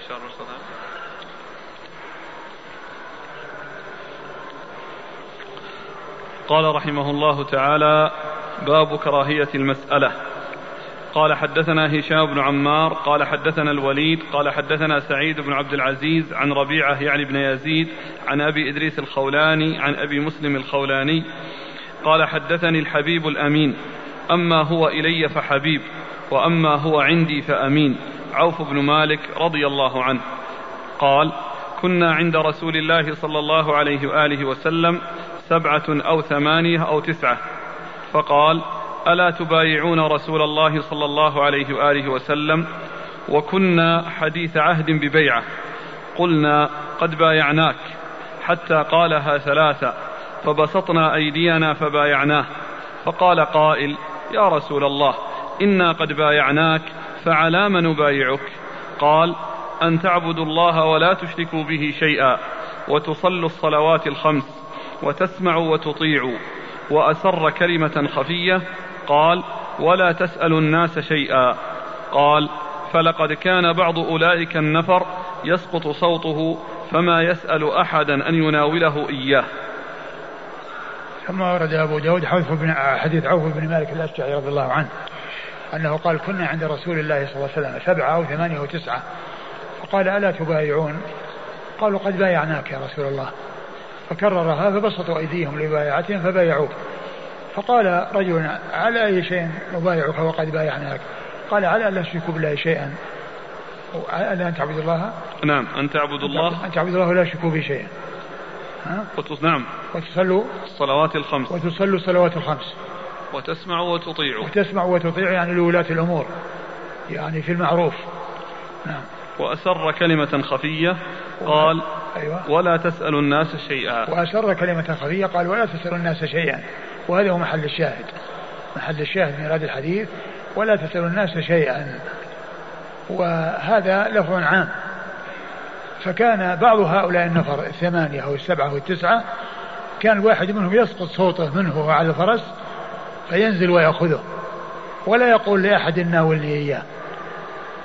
[SPEAKER 2] إشارة نسخة ثانية. قال رحمه الله تعالى باب كراهية المسألة. قال حدثنا هشام بن عمار قال حدثنا الوليد قال حدثنا سعيد بن عبد العزيز عن ربيعة يعني بن يزيد عن أبي إدريس الخولاني عن أبي مسلم الخولاني قال حدثني الحبيب الأمين. أما هو إلي فحبيب وأما هو عندي فأمين. عوف بن مالك رضي الله عنه. قال كنا عند رسول الله صلى الله عليه وآله وسلم سبعة أو ثمانية أو تسعة. فقال ألا تبايعون رسول الله صلى الله عليه وآله وسلم؟ وكنا حديث عهد ببيعة. قلنا قد بايعناك. حتى قالها ثلاثا فبسطنا أيدينا فبايعناه. فقال قائل يا رسول الله إنا قد بايعناك فعلى نبايعك. قال أن تعبدوا الله ولا تشركوا به شيئا وتصلوا الصلوات الخمس وتسمعوا وتطيعوا وأسر كلمة خفية قال ولا تسألوا الناس شيئا. قال فلقد كان بعض أولئك النفر يسقط صوته فما يسأل أحدا أن يناوله إياه.
[SPEAKER 1] ثم ورد أبو داود بن حديث عوف بن مالك الأشجعي رضي الله عنه أنه قال كنا عند رسول الله صلى الله عليه وسلم سبعة أو ثمانية أو تسعة. فقال ألا تبايعون؟ قالوا قد بايعناك يا رسول الله. فكررها فبسطوا أيديهم لبايعتهم فبايعوه فقال رجل على أي شيء نبايعك وقد بايعناك؟ قال على لا تشركوا بالله شيئا. على أن تعبدوا الله؟
[SPEAKER 2] نعم أن تعبدوا الله؟
[SPEAKER 1] أن تعبدوا الله ولا تشركوا به شيئا.
[SPEAKER 2] وتص... نعم.
[SPEAKER 1] وتصلوا
[SPEAKER 2] الصلوات الخمس.
[SPEAKER 1] وتصلوا الصلوات الخمس.
[SPEAKER 2] وتسمعوا وتطيعوا
[SPEAKER 1] وتسمعوا وتطيعوا يعني لولاة الأمور. يعني في المعروف.
[SPEAKER 2] نعم. وأسر كلمة خفية قال أيوة. ولا تسأل الناس شيئا.
[SPEAKER 1] وأسر كلمة خفية قال ولا تسأل الناس شيئا. وهذا هو محل الشاهد. محل الشاهد من هذا الحديث. ولا تسأل الناس شيئا. وهذا لفظ عام. فكان بعض هؤلاء النفر الثمانية أو السبعة أو التسعة كان الواحد منهم يسقط صوته منه على الفرس فينزل ويأخذه. ولا يقول لأحد ناولني إياه.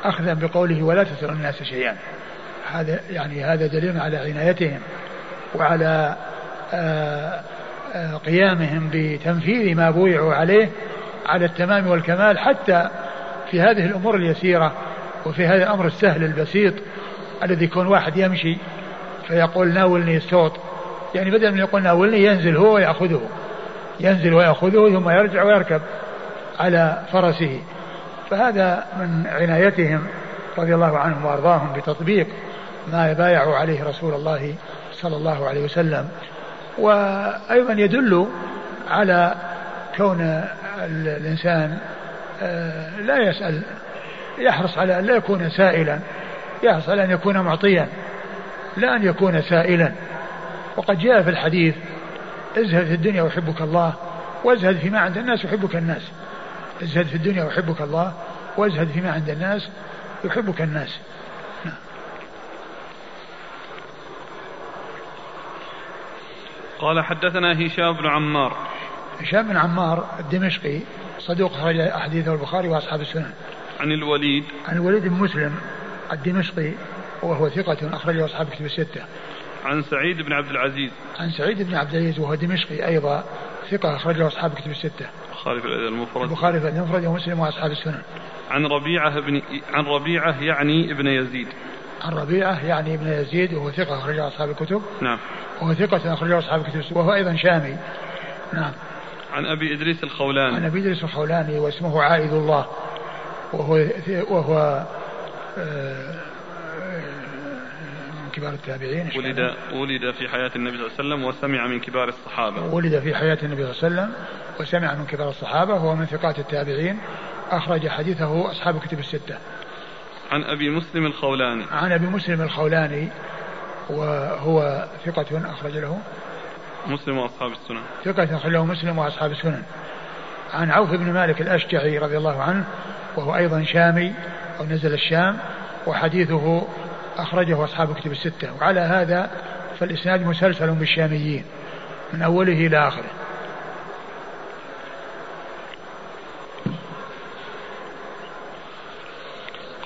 [SPEAKER 1] أخذا بقوله ولا تسأل الناس شيئا. هذا يعني هذا دليل على عنايتهم وعلى آآ آآ قيامهم بتنفيذ ما بويعوا عليه على التمام والكمال حتى في هذه الأمور اليسيرة وفي هذا الأمر السهل البسيط الذي يكون واحد يمشي فيقول ناولني الصوت. يعني بدل من يقول ناولني ينزل هو ويأخذه. ينزل ويأخذه ثم يرجع ويركب على فرسه. فهذا من عنايتهم رضي الله عنهم وأرضاهم بتطبيق ما يبايع عليه رسول الله صلى الله عليه وسلم. وأيضا يدل على كون الإنسان آه، لا يسأل يحرص على أن لا يكون سائلا. يحرص على أن يكون معطيا لا أن يكون سائلا. وقد جاء في الحديث ازهد في الدنيا ويحبك الله وازهد فيما عند الناس يحبك الناس. ازهد في الدنيا ويحبك الله وازهد فيما عند الناس يحبك الناس.
[SPEAKER 2] قال حدثنا هشام بن عمار.
[SPEAKER 1] هشام بن عمار الدمشقي صدوق خرج أحاديثه البخاري وأصحاب السنن.
[SPEAKER 2] عن الوليد.
[SPEAKER 1] عن الوليد بن مسلم الدمشقي وهو ثقة أخرجه أصحاب كتب الستة.
[SPEAKER 2] عن سعيد بن عبد العزيز.
[SPEAKER 1] عن سعيد بن عبد العزيز وهو دمشقي أيضا ثقة أخرجه أصحاب كتب الستة.
[SPEAKER 2] البخاري في الأدب المفرد.
[SPEAKER 1] البخاري في الأدب المفرد ومسلم وأصحاب السنن.
[SPEAKER 2] عن ربيعة بن عن ربيعة يعني ابن يزيد.
[SPEAKER 1] عن ربيعة يعني ابن يزيد وهو ثقة أخرجه أصحاب الكتب.
[SPEAKER 2] نعم.
[SPEAKER 1] وهو ثقة أخرجه أصحاب الكتب وهو أيضا شامي. نعم.
[SPEAKER 2] عن أبي إدريس الخولاني.
[SPEAKER 1] عن أبي إدريس الخولاني واسمه عائد الله. وهو وهو من كبار التابعين
[SPEAKER 2] ولد ولد في حياة النبي صلى الله عليه وسلم وسمع من كبار الصحابة.
[SPEAKER 1] ولد في حياة النبي صلى الله عليه وسلم وسمع من كبار الصحابة وهو من ثقات التابعين. أخرج حديثه أصحاب كتب الستة.
[SPEAKER 2] عن أبي مسلم الخولاني.
[SPEAKER 1] عن أبي مسلم الخولاني وهو ثقة أخرج له.
[SPEAKER 2] مسلم وأصحاب السنن.
[SPEAKER 1] ثقة أخرج له مسلم وأصحاب السنن. عن عوف بن مالك الأشجعي رضي الله عنه وهو أيضا شامي أو نزل الشام وحديثه أخرجه أصحاب كتب الستة. وعلى هذا فالإسناد مسلسل بالشاميين من أوله إلى آخره.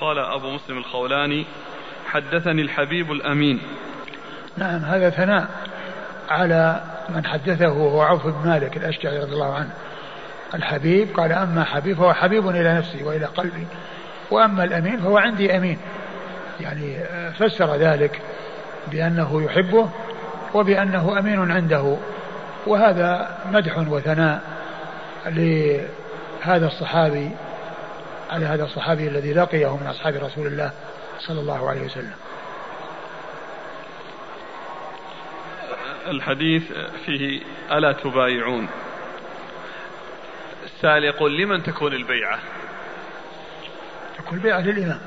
[SPEAKER 2] قال أبو مسلم الخولاني حدثني الحبيب الأمين.
[SPEAKER 1] نعم هذا ثناء على من حدثه وهو عوف بن مالك الأشجعي رضي الله عنه. الحبيب قال أما حبيب فهو حبيب إلى نفسي وإلى قلبي وأما الأمين فهو عندي أمين. يعني فسر ذلك بأنه يحبه وبأنه أمين عنده. وهذا مدح وثناء لهذا الصحابي على هذا الصحابي الذي لقيه من أصحاب رسول الله صلى الله عليه وسلم.
[SPEAKER 2] الحديث فيه ألا تبايعون. السائل يقول لمن تكون البيعة؟
[SPEAKER 1] تكون البيعة للإمام.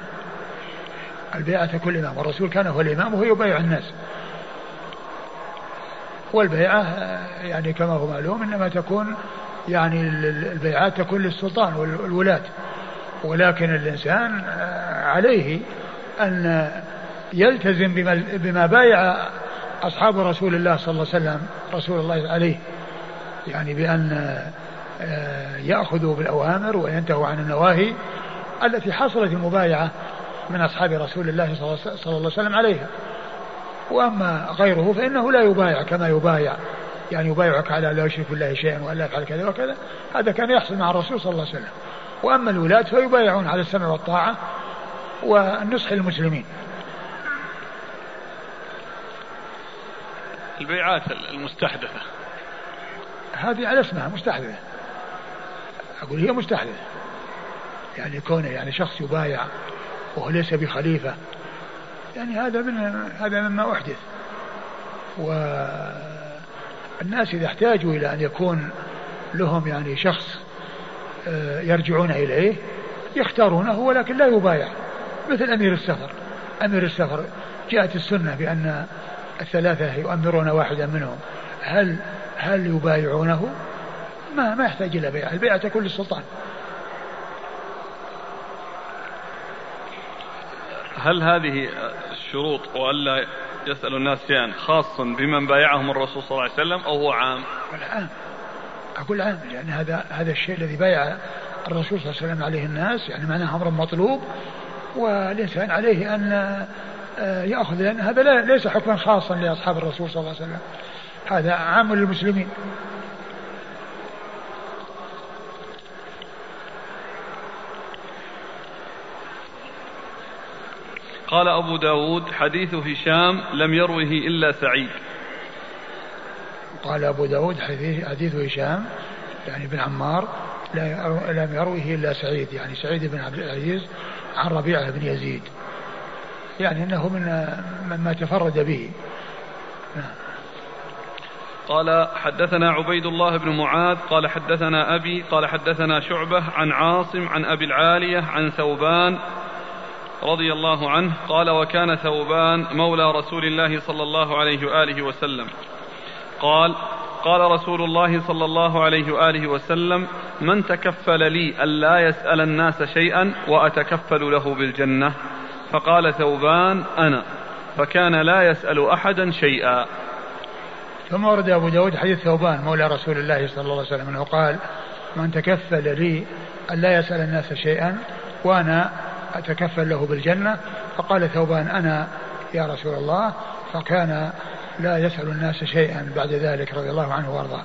[SPEAKER 1] البيعة تكون الإمام والرسول كان هو الإمام وهو يبايع الناس. والبيعة يعني كما هو معلوم إنما تكون يعني البيعات تكون للسلطان والولاة. ولكن الإنسان عليه أن يلتزم بما, بما بايع أصحاب رسول الله صلى الله عليه وسلم رسول الله عليه. يعني بأن يأخذوا بالأوامر وينتهوا عن النواهي التي حصلت المبايعة من أصحاب رسول الله صلى الله عليه وسلم عليها. وأما غيره فإنه لا يبايع كما يبايع. يعني يبايعك على لا يشرك بالله شيئا ولا يفعل كذا وكذا. هذا كان يحصل مع الرسول صلى الله عليه وسلم. وأما الولاة فيبايعون على السمع والطاعة والنصح للمسلمين.
[SPEAKER 2] البيعات المستحدثة.
[SPEAKER 1] هذه على اسمها مستحدثة. أقول هي مستحدثة. يعني كونه يعني شخص يبايع وهو ليس بخليفة يعني هذا من هذا مما أحدث. والناس إذا احتاجوا إلى أن يكون لهم يعني شخص آه، يرجعون إليه يختارونه ولكن لا يبايع. مثل أمير السفر. أمير السفر جاءت السنة بأن الثلاثة يؤمرون واحدا منهم. هل هل يبايعونه؟ ما ما يحتاج إلى بيع، البيعة تكون للسلطان.
[SPEAKER 2] هل هذه الشروط والا يسأل الناس شيئا خاص بمن بايعهم الرسول صلى الله عليه وسلم أو هو عام؟
[SPEAKER 1] عام. أقول عام لأن هذا هذا الشيء الذي بايع الرسول صلى الله عليه وسلم عليه الناس يعني معناه أمر مطلوب والإنسان عليه أن آه، يأخذ لأن هذا ليس حكما خاصا لأصحاب الرسول صلى الله عليه وسلم. هذا عام للمسلمين.
[SPEAKER 2] قال أبو داود حديث هشام لم يروه إلا سعيد.
[SPEAKER 1] قال أبو داود حديث, حديث هشام يعني بن عمار لم يروه إلا سعيد. يعني سعيد بن عبد العزيز عن ربيعة بن يزيد. يعني أنه من مما تفرد به. نعم.
[SPEAKER 2] قال حدثنا عبيد الله بن معاذ قال حدثنا أبي قال حدثنا شعبة عن عاصم عن أبي العالية عن ثوبان رضي الله عنه قال وكان ثوبان مولى رسول الله صلى الله عليه وآله وسلم. قال قال رسول الله صلى الله عليه وآله وسلم من تكفل لي ألا يسأل الناس شيئا وأتكفل له بالجنة؟ فقال ثوبان أنا. فكان لا يسأل أحدا شيئا.
[SPEAKER 1] ثم ورد أبو داود حديث ثوبان مولى رسول الله صلى الله عليه وسلم أنه قال من تكفل لي ألا يسأل الناس شيئا وأنا أتكفل له بالجنة فقال ثوبان أنا يا رسول الله فكان لا يسأل الناس شيئا بعد ذلك رضي الله عنه وأرضاه.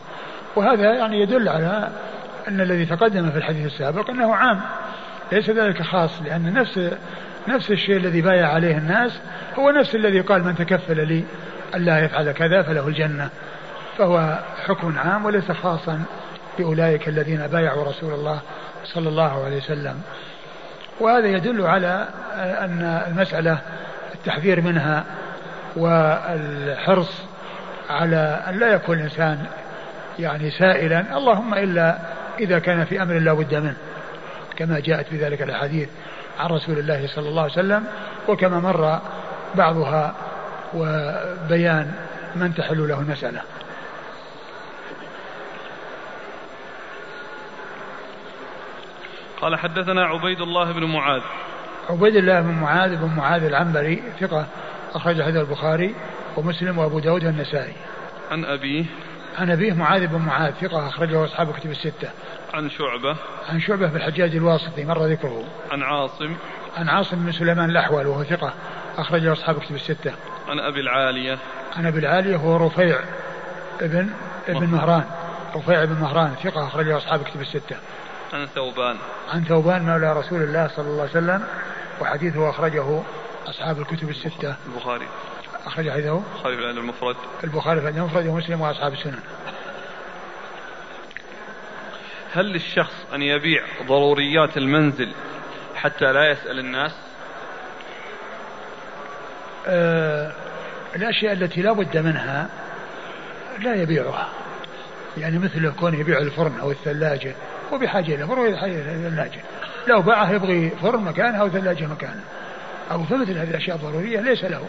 [SPEAKER 1] وهذا يعني يدل على أن الذي تقدم في الحديث السابق أنه عام. ليس ذلك خاص لأن نفس نفس الشيء الذي بايع عليه الناس هو نفس الذي قال من تكفل لي ألا يفعل كذا فله الجنة. فهو حكم عام وليس خاصا بأولئك الذين بايعوا رسول الله صلى الله عليه وسلم. وهذا يدل على أن المسألة التحذير منها والحرص على أن لا يكون الإنسان يعني سائلا اللهم إلا إذا كان في أمر لا بد منه كما جاءت في ذلك الأحاديث عن رسول الله صلى الله عليه وسلم وكما مر بعضها وبيان من تحل له المسألة.
[SPEAKER 2] قال حدثنا عبيد الله بن معاذ.
[SPEAKER 1] عبيد الله بن معاذ بن معاذ العنبري ثقة أخرج حديث البخاري ومسلم وأبو داود والنسائي.
[SPEAKER 2] عن أبيه.
[SPEAKER 1] عن أبيه معاذ بن معاذ ثقة أخرجه أصحاب كتب الستة.
[SPEAKER 2] عن شعبة.
[SPEAKER 1] عن شعبة بن الحجاج الواسطي مر ذكره.
[SPEAKER 2] عن عاصم.
[SPEAKER 1] عن عاصم بن سليمان الأحول وهو ثقة أخرجه أصحاب كتب الستة.
[SPEAKER 2] عن أبي العالية.
[SPEAKER 1] عن أبي العالية هو رفيع ابن ابن مهران. رفيع بن مهران ثقة أخرجه أصحاب كتب الستة.
[SPEAKER 2] عن ثوبان.
[SPEAKER 1] عن ثوبان مولى رسول الله صلى الله عليه وسلم وحديثه أخرجه أصحاب الكتب الستة.
[SPEAKER 2] البخاري.
[SPEAKER 1] أخرج حديثه.
[SPEAKER 2] البخاري في الأدب المفرد.
[SPEAKER 1] البخاري في الأدب المفرد ومسلم وأصحاب السنن.
[SPEAKER 2] هل للشخص أن يبيع ضروريات المنزل حتى لا يسأل الناس؟
[SPEAKER 1] آه الأشياء التي لا بد منها لا يبيعها. يعني مثل كون يبيع الفرن أو الثلاجة. هو بحاجة إلى فرن وبحاجة إلى ثلاجة. لو باعه يبغي فرن مكانها أو ثلاجة مكانها. أو فمثل هذه الأشياء الضرورية ليس له.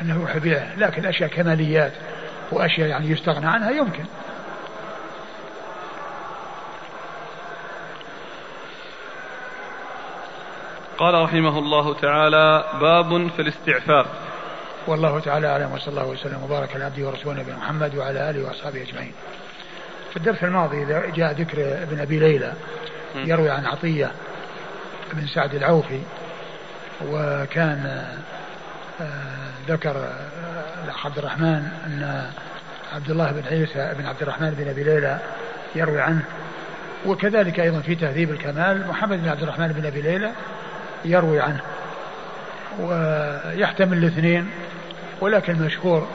[SPEAKER 1] أنه يروح يبيعها لكن أشياء كماليات وأشياء يعني يستغنى عنها يمكن.
[SPEAKER 2] قال رحمه الله تعالى باب في الاستعفاف.
[SPEAKER 1] والله تعالى أعلم وصلى الله وسلم وبارك على عبده ورسوله نبينا محمد وعلى آله وأصحابه أجمعين. في الدرس الماضي جاء ذكر ابن أبي ليلى يروي عن عطية بن سعد العوفي وكان آه، ذكر آه، عبد الرحمن أن عبد الله بن عيسى بن عبد الرحمن بن أبي ليلى يروي عنه. وكذلك أيضا في تهذيب الكمال محمد بن عبد الرحمن بن أبي ليلى يروي عنه. ويحتمل الاثنين ولكن المشهور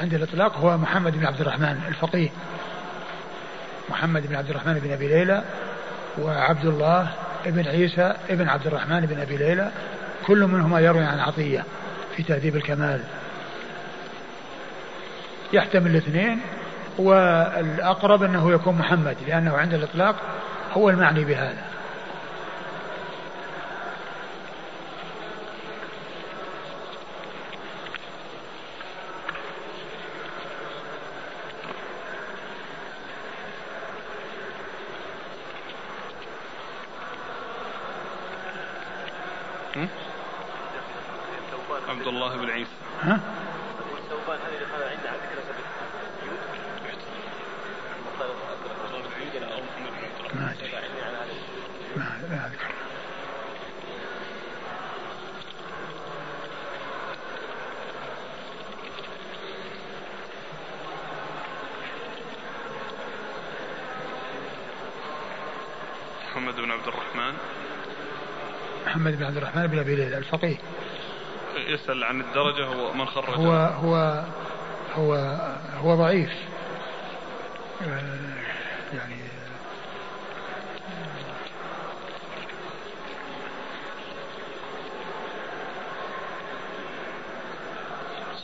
[SPEAKER 1] عند الإطلاق هو محمد بن عبد الرحمن الفقيه. محمد بن عبد الرحمن بن أبي ليلى وعبد الله بن عيسى بن عبد الرحمن بن أبي ليلى كل منهما يروي عن عطية في تهذيب الكمال. يحتمل الاثنين والأقرب أنه يكون محمد لأنه عند الإطلاق هو المعني بهذا
[SPEAKER 2] عبد الله عيسى
[SPEAKER 1] ها؟ ما ادري ما اذكر
[SPEAKER 2] محمد بن عبد الرحمن.
[SPEAKER 1] محمد بن عبد الرحمن بن أبي ليلى الفقيه.
[SPEAKER 2] يسأل عن الدرجة هو من خرج.
[SPEAKER 1] هو هو هو هو ضعيف. آه، يعني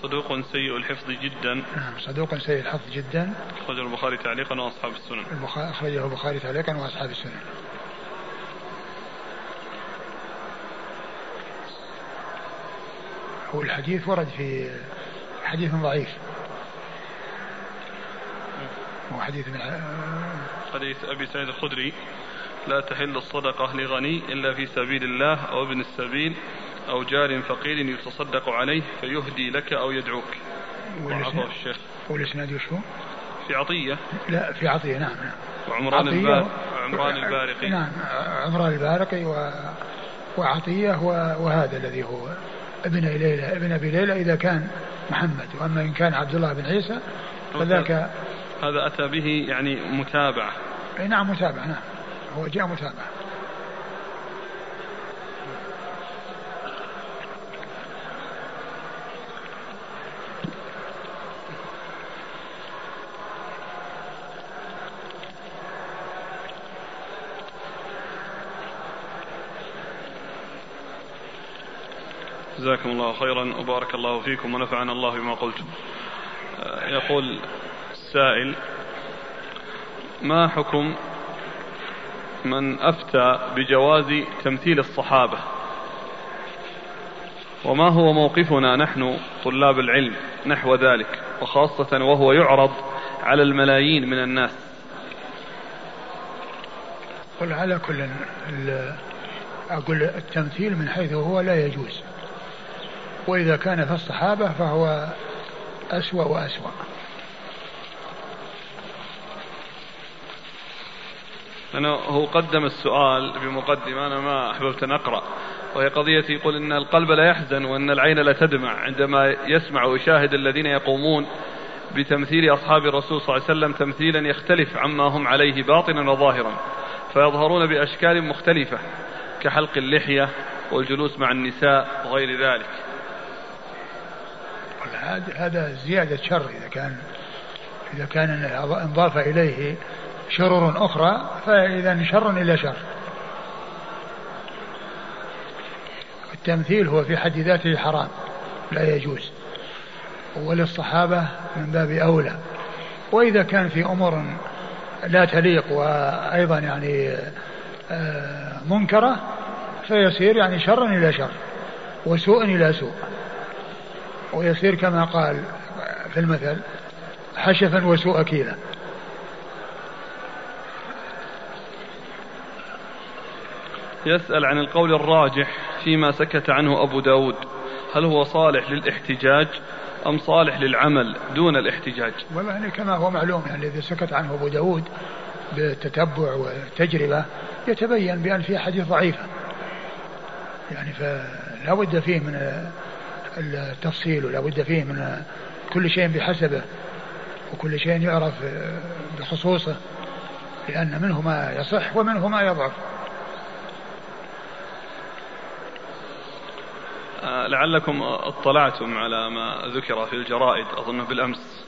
[SPEAKER 2] صدوق سيء الحفظ جدا.
[SPEAKER 1] نعم صدوق سيء الحفظ جدا.
[SPEAKER 2] أخرجه البخاري تعليقا وأصحاب السنن.
[SPEAKER 1] أخرجه البخاري تعليقا وأصحاب السنن. هو الحديث ورد في حديث ضعيف. هو حديث من
[SPEAKER 2] حديث أبي سعيد الخدري. لا تحل الصدقة لغني إلا في سبيل الله أو ابن السبيل أو جار فقير يتصدق عليه فيهدي لك أو يدعوك.
[SPEAKER 1] وعطاه الشيخ. والإسناد وش هو؟
[SPEAKER 2] في عطية.
[SPEAKER 1] لا في عطية نعم نعم.
[SPEAKER 2] وعمران البارقي عمران البارقي.
[SPEAKER 1] نعم عمران البارقي و... وعطية و... وهذا الذي هو. ابن ليلى ابن أبي ليلى إذا كان محمد وأما إن كان عبد الله بن عيسى فذاك
[SPEAKER 2] هذا أتى به يعني متابعة.
[SPEAKER 1] أي نعم متابعة نعم هو جاء متابعة.
[SPEAKER 2] جزاكم الله خيرا. وبارك الله فيكم ونفعنا الله بما قلتم. آه، يقول السائل ما حكم من أفتى بجواز تمثيل الصحابة؟ وما هو موقفنا نحن طلاب العلم نحو ذلك؟ وخاصة وهو يعرض على الملايين من الناس.
[SPEAKER 1] قل على كل أقول التمثيل من حيث هو لا يجوز. وإذا كان في الصحابة فهو أسوأ وأسوأ.
[SPEAKER 2] أنا هو قدم السؤال بمقدمة أنا ما أحببت أن أقرأ. وهي قضية يقول إن القلب لا يحزن وأن العين لا تدمع عندما يسمع ويشاهد الذين يقومون بتمثيل أصحاب الرسول صلى الله عليه وسلم تمثيلا يختلف عما هم عليه باطنا وظاهرا فيظهرون بأشكال مختلفة كحلق اللحية والجلوس مع النساء وغير ذلك.
[SPEAKER 1] هذا زيادة شر إذا كان إذا كان إنضاف إليه شرور أخرى فإذا شر إلى شر. التمثيل هو في حد ذاته حرام لا يجوز. وللصحابة من باب أولى. وإذا كان في أمور لا تليق وأيضا يعني آه، منكرة فيصير يعني شر إلى شر وسوء إلى سوء. ويصير كما قال في المثل حشفا وسوء كيلا.
[SPEAKER 2] يسأل عن القول الراجح فيما سكت عنه أبو داود. هل هو صالح للاحتجاج أم صالح للعمل دون الاحتجاج؟
[SPEAKER 1] والله يعني كما هو معلوم يعني إذا سكت عنه أبو داود بالتتبع والتجربة يتبين بأن في حديث ضعيفة يعني فلا بد فيه من التفصيل ولا بد فيه من كل شيء بحسبه وكل شيء يعرف بخصوصه لأن منه ما يصح ومنه ما يضعف.
[SPEAKER 2] آه، لعلكم اطلعتم على ما ذكر في الجرائد أظن بالأمس.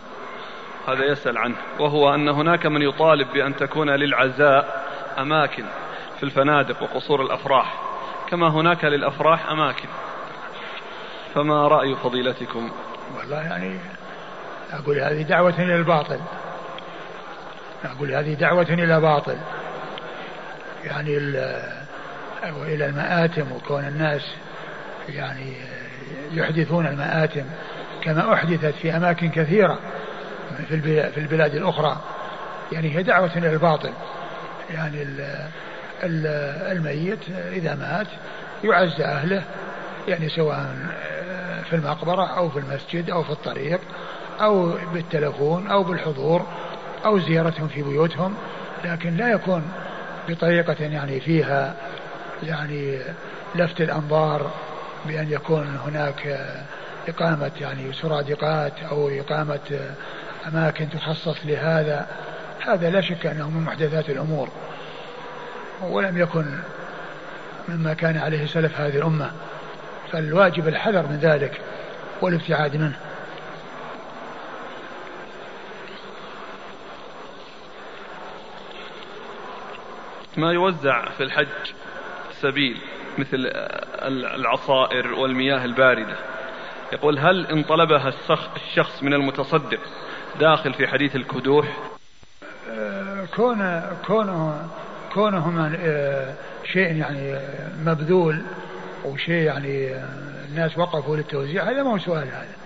[SPEAKER 2] هذا يسأل عنه وهو أن هناك من يطالب بأن تكون للعزاء أماكن في الفنادق وقصور الأفراح كما هناك للأفراح أماكن. فما رأي فضيلتكم؟
[SPEAKER 1] والله يعني أقول هذه دعوة إلى الباطل. أقول هذه دعوة إلى باطل. يعني إلى المآتم وكون الناس يعني يحدثون المآتم كما أحدثت في أماكن كثيرة في البلاد الأخرى. يعني هي دعوة إلى الباطل. يعني الميت إذا مات يعز أهله يعني سواء في المقبرة أو في المسجد أو في الطريق أو بالتلفون أو بالحضور أو زيارتهم في بيوتهم لكن لا يكون بطريقة يعني فيها يعني لفت الأنظار بأن يكون هناك إقامة يعني سرادقات أو إقامة أماكن تخصص لهذا. هذا لا شك أنه من محدثات الأمور ولم يكن مما كان عليه سلف هذه الأمة. فالواجب الحذر من ذلك والابتعاد منه.
[SPEAKER 2] ما يوزع في الحج سبيل مثل العصائر والمياه الباردة؟ يقول هل إن طلبها الشخص من المتصدق داخل في حديث الكدوح؟
[SPEAKER 1] آه، كون كونه كونه آه، شيء يعني مبذول وشيء يعني آه، الناس وقفوا للتوزيع هذا ما هو سؤال هذا.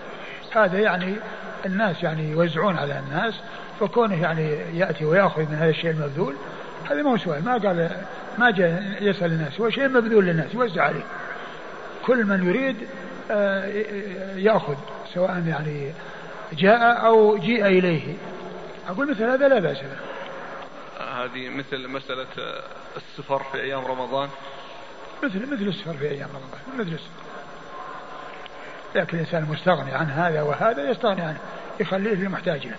[SPEAKER 1] هذا يعني الناس يعني يوزعون على الناس فكونه يعني يأتي ويأخذ من هذا الشيء المبذول هذا ما هو سؤال. ما قال ما جاء يسأل الناس هو شيء مبذول للناس يوزع عليه. كل من يريد يأخذ سواء يعني جاء أو جيء إليه. أقول مثل هذا لا بأس به.
[SPEAKER 2] هذه مثل مسألة السفر في أيام رمضان.
[SPEAKER 1] مثل مثل السفر في أيام رمضان مثل السفر. لكن الإنسان مستغني عن هذا وهذا يستغني عنه يخليه للمحتاج له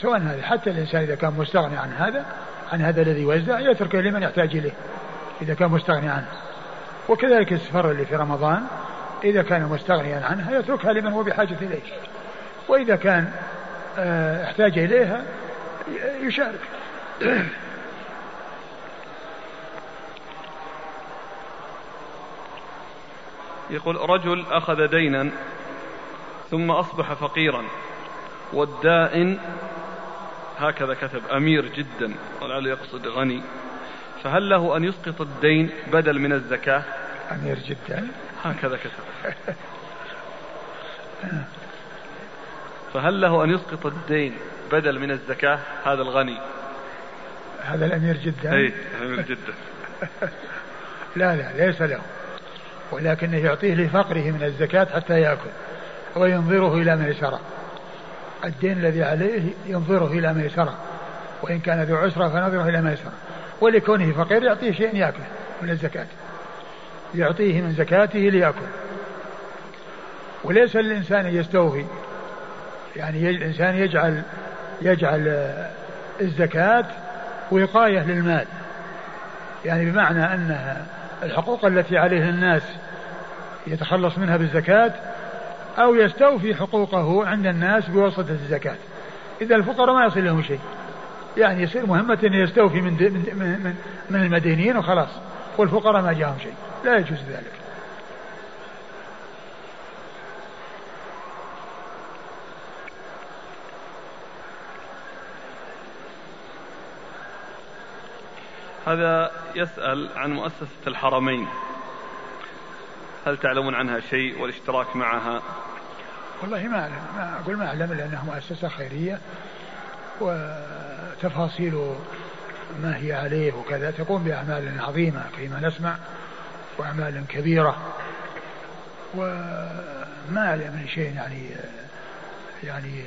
[SPEAKER 1] سواء هذا حتى الإنسان إذا كان مستغني عن هذا عن هذا الذي يوزع يتركه لمن يحتاج إليه إذا كان مستغني عنه. وكذلك السفر اللي في رمضان إذا كان مستغنيا عنها يتركها لمن هو بحاجة إليه. وإذا كان آه، احتاج إليها يشارك. <clears throat>
[SPEAKER 2] يقول رجل أخذ دينا ثم أصبح فقيرا والدائن هكذا كتب أمير جدا ولعل يقصد غني فهل له أن يسقط الدين بدل من الزكاة؟
[SPEAKER 1] أمير جدا.
[SPEAKER 2] هكذا كتب. فهل له أن يسقط الدين بدل من الزكاة؟ هذا الغني.
[SPEAKER 1] هذا الأمير جدا؟
[SPEAKER 2] أي أمير جدا. <laughs>
[SPEAKER 1] لا لا ليس له. ولكنه يعطيه لفقره من الزكاة حتى يأكل وينظره إلى ميسرة الدين الذي عليه ينظره إلى ميسرة وإن كان ذو عسرة فنظره إلى ميسرة ولكونه فقير يعطيه شيء يأكله من الزكاة. يعطيه من زكاته ليأكل. وليس للإنسان يستوفي يعني الإنسان يجعل يجعل الزكاة وقاية للمال. يعني بمعنى أنها الحقوق التي عليه الناس يتخلص منها بالزكاة أو يستوفي حقوقه عند الناس بواسطة الزكاة. إذا الفقراء ما يصل لهم شيء. يعني يصير مهمة أن يستوفي من, من, من, من المدينين وخلاص. والفقراء ما جاهم شيء. لا يجوز ذلك.
[SPEAKER 2] هذا يسأل عن مؤسسة الحرمين. هل تعلمون عنها شيء والاشتراك معها؟
[SPEAKER 1] والله ما أعلم. ما أقول ما أعلم لأنها مؤسسة خيرية وتفاصيل ما هي عليه وكذا تقوم بأعمال عظيمة فيما نسمع وأعمال كبيرة. وما أعلم من شيء يعني يعني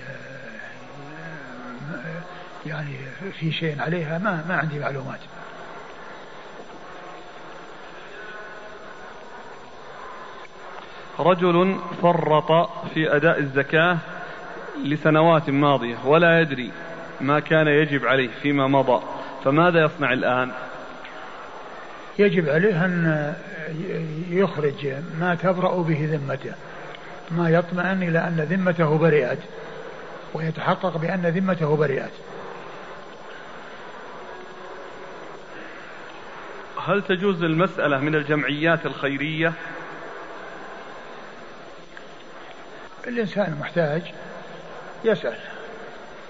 [SPEAKER 1] يعني في شيء عليها. ما ما عندي معلومات.
[SPEAKER 2] رجل فرط في أداء الزكاة لسنوات ماضية ولا يدري ما كان يجب عليه فيما مضى فماذا يصنع الآن؟
[SPEAKER 1] يجب عليه أن يخرج ما تبرأ به ذمته ما يطمئن إلى أن ذمته برئت ويتحقق بأن ذمته برئت.
[SPEAKER 2] هل تجوز المسألة من الجمعيات الخيرية
[SPEAKER 1] الإنسان محتاج يسأل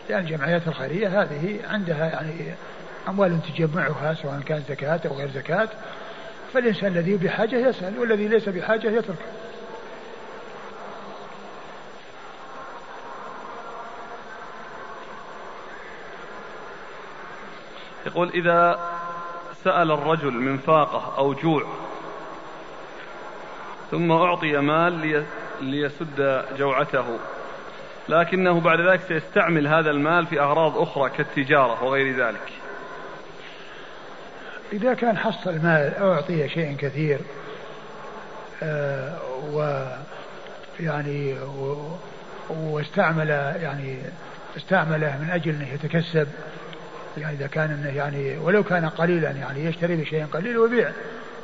[SPEAKER 1] لأن الجمعيات الخيرية هذه عندها يعني أموال تجمعها سواء كان زكاة أو غير زكاة فالإنسان الذي بحاجة يسأل والذي ليس بحاجة يترك.
[SPEAKER 2] يقول إذا سأل الرجل من فاقة أو جوع ثم أعطي مال ليسد جوعته. لكنه بعد ذلك سيستعمل هذا المال في أغراض أخرى كالتجارة وغير ذلك.
[SPEAKER 1] إذا كان حصل مال أو أعطي شيء كثير آه و يعني و واستعمل يعني استعمله من أجل أنه يتكسب يعني إذا كان أنه يعني ولو كان قليلا يعني يشتري بشيء قليل ويبيع.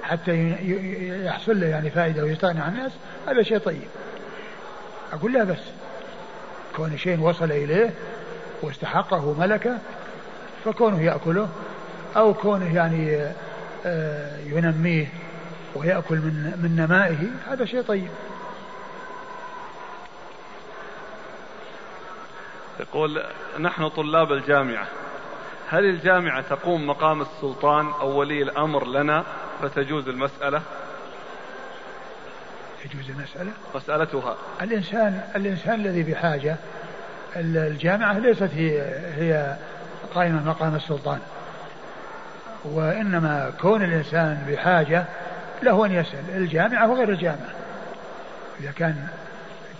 [SPEAKER 1] حتى يحصل له يعني فائدة ويستغني عن الناس هذا شيء طيب. أقول لا بس. كون شيء وصل إليه واستحقه ملكه فكونه يأكله أو كونه يعني آه، ينميه ويأكل من من نمائه هذا شيء طيب.
[SPEAKER 2] يقول نحن طلاب الجامعة. هل الجامعة تقوم مقام السلطان أو ولي الأمر لنا؟ فتجوز المسألة.
[SPEAKER 1] يجوز المسألة؟
[SPEAKER 2] مسألتها.
[SPEAKER 1] الإنسان الإنسان الذي بحاجة الجامعة ليست هي هي قائمة مقام السلطان. وإنما كون الإنسان بحاجة له أن يسأل الجامعة وغير الجامعة إذا كان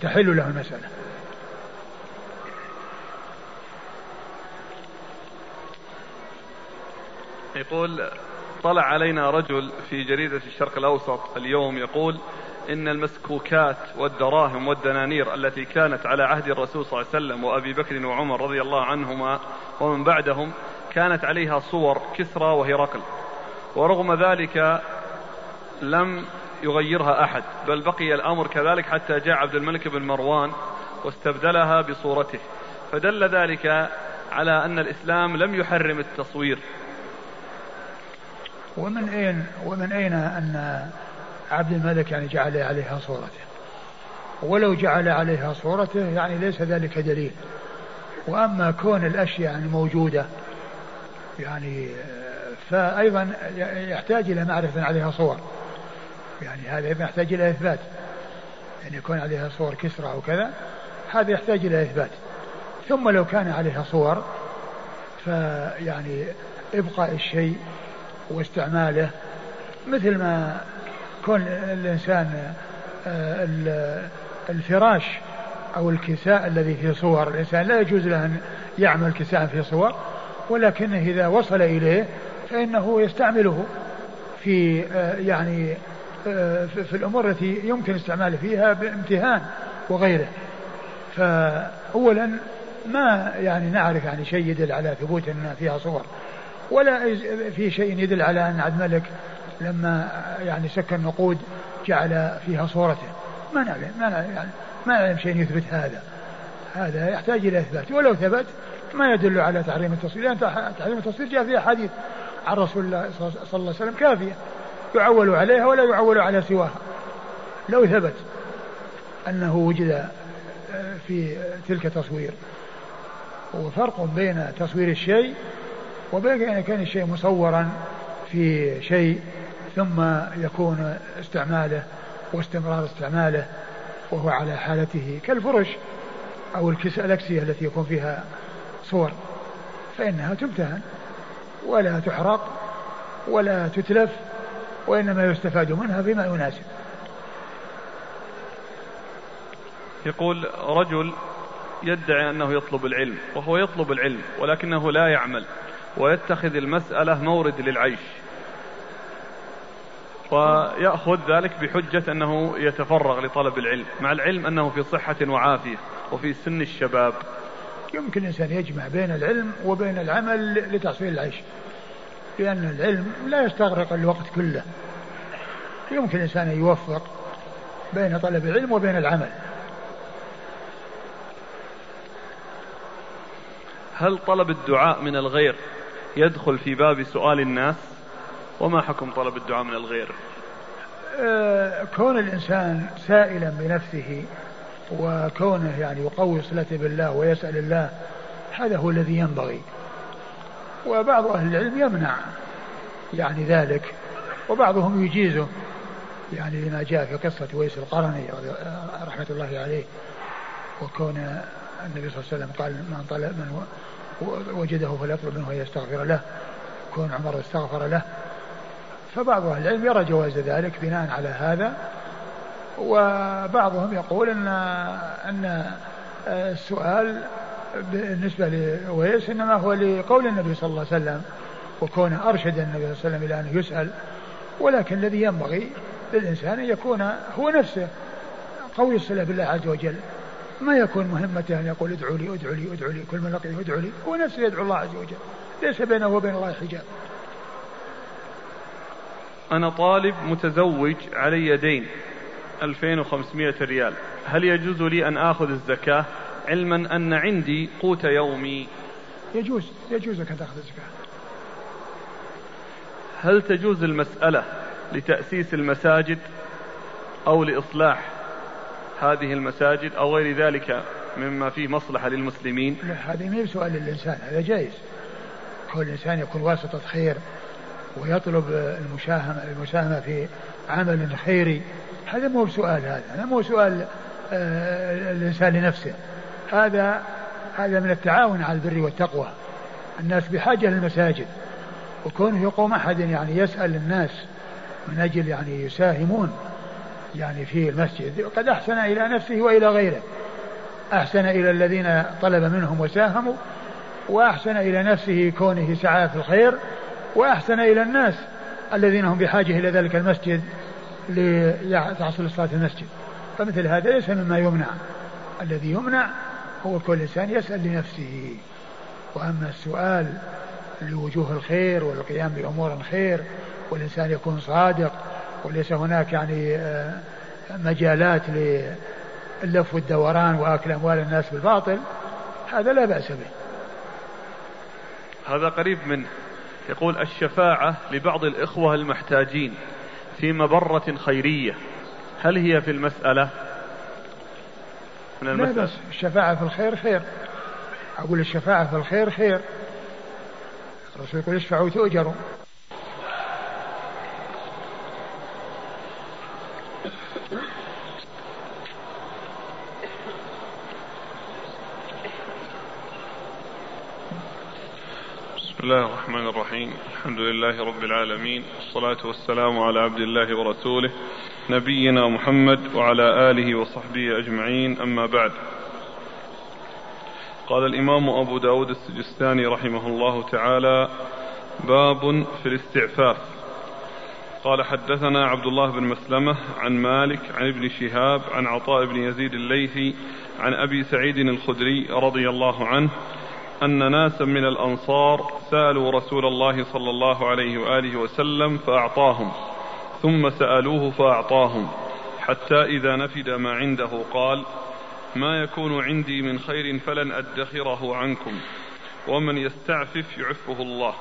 [SPEAKER 1] تحل له المسألة.
[SPEAKER 2] يقول طلع علينا رجل في جريدة الشرق الأوسط اليوم يقول إن المسكوكات والدراهم والدنانير التي كانت على عهد الرسول صلى الله عليه وسلم وأبي بكر وعمر رضي الله عنهما ومن بعدهم كانت عليها صور كسرى وهرقل. ورغم ذلك لم يغيرها أحد بل بقي الأمر كذلك حتى جاء عبد الملك بن مروان واستبدلها بصورته. فدل ذلك على أن الإسلام لم يحرم التصوير.
[SPEAKER 1] ومن أين ومن أين أن عبد الملك يعني جعل عليها صورته؟ ولو جعل عليها صورته يعني ليس ذلك دليل. وأما كون الأشياء يعني موجودة يعني فأيضا يحتاج إلى معرفة عليها صور. يعني هذا يحتاج إلى إثبات. يعني يكون عليها صور كسرى أو كذا هذا يحتاج إلى إثبات. ثم لو كان عليها صور فيعني إبقاء الشيء واستعماله مثل ما كون الإنسان آه، الفراش أو الكساء الذي في صور. الإنسان لا يجوز له أن يعمل كساء في صور ولكنه إذا وصل إليه فإنه يستعمله في آه، يعني آه، في الأمور التي يمكن استعماله فيها بامتهان وغيره. فأولا ما يعني نعرف يعني شيء يدل على ثبوت أن فيها صور. ولا في شيء يدل على أن عبد الملك لما يعني سك النقود جعل فيها صورته. ما نعلم ما نعلم يعني ما نعلم شيء يثبت هذا. هذا يحتاج إلى إثبات. ولو ثبت ما يدل على تحريم التصوير لأن تحريم التصوير جاء فيها حديث عن رسول الله صلى الله عليه وسلم كافية. يعول عليها ولا يعول على سواها. لو ثبت أنه وجد في تلك تصوير وفرق بين تصوير الشيء وبين أن يكون الشيء مصورا في شيء ثم يكون استعماله واستمرار استعماله وهو على حالته كالفرش أو الأكسية التي يكون فيها صور فإنها تمتهن ولا تحرق ولا تتلف وإنما يستفاد منها بما يناسب.
[SPEAKER 2] يقول رجل يدعي أنه يطلب العلم وهو يطلب العلم ولكنه لا يعمل. ويتخذ المسألة مورد للعيش. ويأخذ ذلك بحجة أنه يتفرغ لطلب العلم مع العلم أنه في صحة وعافية وفي سن الشباب.
[SPEAKER 1] يمكن الإنسان يجمع بين العلم وبين العمل لتحصيل العيش لأن العلم لا يستغرق الوقت كله. يمكن الإنسان أن يوفق بين طلب العلم وبين العمل.
[SPEAKER 2] هل طلب الدعاء من الغير يدخل في باب سؤال الناس وما حكم طلب الدعاء من الغير؟
[SPEAKER 1] آه، كون الإنسان سائلا بنفسه وكونه يعني يقوي صلته بالله ويسأل الله هذا هو الذي ينبغي. وبعض أهل العلم يمنع يعني ذلك وبعضهم يجيزه يعني لما جاء في قصة ويس القرني رحمة الله عليه وكون النبي صلى الله عليه وسلم قال من طلب من وجده فليطلب منه أن يستغفر له كون عمر استغفر له. فبعض أهل العلم يرى جواز ذلك بناء على هذا وبعضهم يقول ان إن السؤال بالنسبة لويس إنما هو لقول النبي صلى الله عليه وسلم وكونه أرشد النبي صلى الله عليه وسلم إلى أن يسأل. ولكن الذي ينبغي للإنسان أن يكون هو نفسه قوي الصلة بالله عز وجل. ما يكون مهمته أن يقول ادعوا لي ادعوا لي ادعوا لي كل من لقيه ادعوا لي. هو نفسه يدعو الله عز وجل. ليس بينه وبين الله حجاب.
[SPEAKER 2] أنا طالب متزوج علي دين 2500 ريال. هل يجوز لي أن آخذ الزكاة؟ علما أن عندي قوت يومي.
[SPEAKER 1] يجوز يجوز لك أن تأخذ الزكاة.
[SPEAKER 2] هل تجوز المسألة لتأسيس المساجد أو لإصلاح هذه المساجد أو غير ذلك مما فيه مصلحة للمسلمين؟
[SPEAKER 1] لا هذه ما سؤال للإنسان هذا جائز. كل الإنسان يكون واسطة خير ويطلب المشاهمة المساهمة في عمل خيري هذا مو سؤال هذا هذا مو سؤال آه، الإنسان لنفسه. هذا هذا من التعاون على البر والتقوى. الناس بحاجة للمساجد. وكونه يقوم أحد يعني يسأل الناس من أجل يعني يساهمون يعني في المسجد. قد أحسن إلى نفسه وإلى غيره. أحسن إلى الذين طلب منهم وساهموا وأحسن إلى نفسه كونه سعى في الخير وأحسن إلى الناس الذين هم بحاجة إلى ذلك المسجد لتحصل صلاة المسجد. فمثل هذا ليس مما يمنع. الذي يمنع هو كل إنسان يسأل لنفسه. وأما السؤال لوجوه الخير والقيام بأمور الخير والإنسان يكون صادق وليس هناك يعني آه، مجالات للف والدوران وأكل أموال الناس بالباطل هذا لا بأس به.
[SPEAKER 2] هذا قريب منه يقول الشفاعة لبعض الإخوة المحتاجين في مبرة خيرية هل هي في المسألة؟
[SPEAKER 1] من المسألة؟ لا بس الشفاعة في الخير خير. أقول الشفاعة في الخير خير. الرسول يقول اشفعوا تؤجروا
[SPEAKER 2] بسم الله الرحمن الرحيم. الحمد لله رب العالمين. والصلاة والسلام على عبد الله ورسوله نبينا محمد وعلى آله وصحبه أجمعين. أما بعد. قال الإمام أبو داود السجستاني رحمه الله تعالى باب في الاستعفاف. قال حدثنا عبد الله بن مسلمة عن مالك عن ابن شهاب عن عطاء بن يزيد الليثي عن أبي سعيد الخدري رضي الله عنه أن ناسا من الأنصار سألوا رسول الله صلى الله عليه وآله وسلم فأعطاهم ثم سألوه فأعطاهم حتى إذا نفد ما عنده قال ما يكون عندي من خير فلن أدخره عنكم ومن يستعفف يعفه الله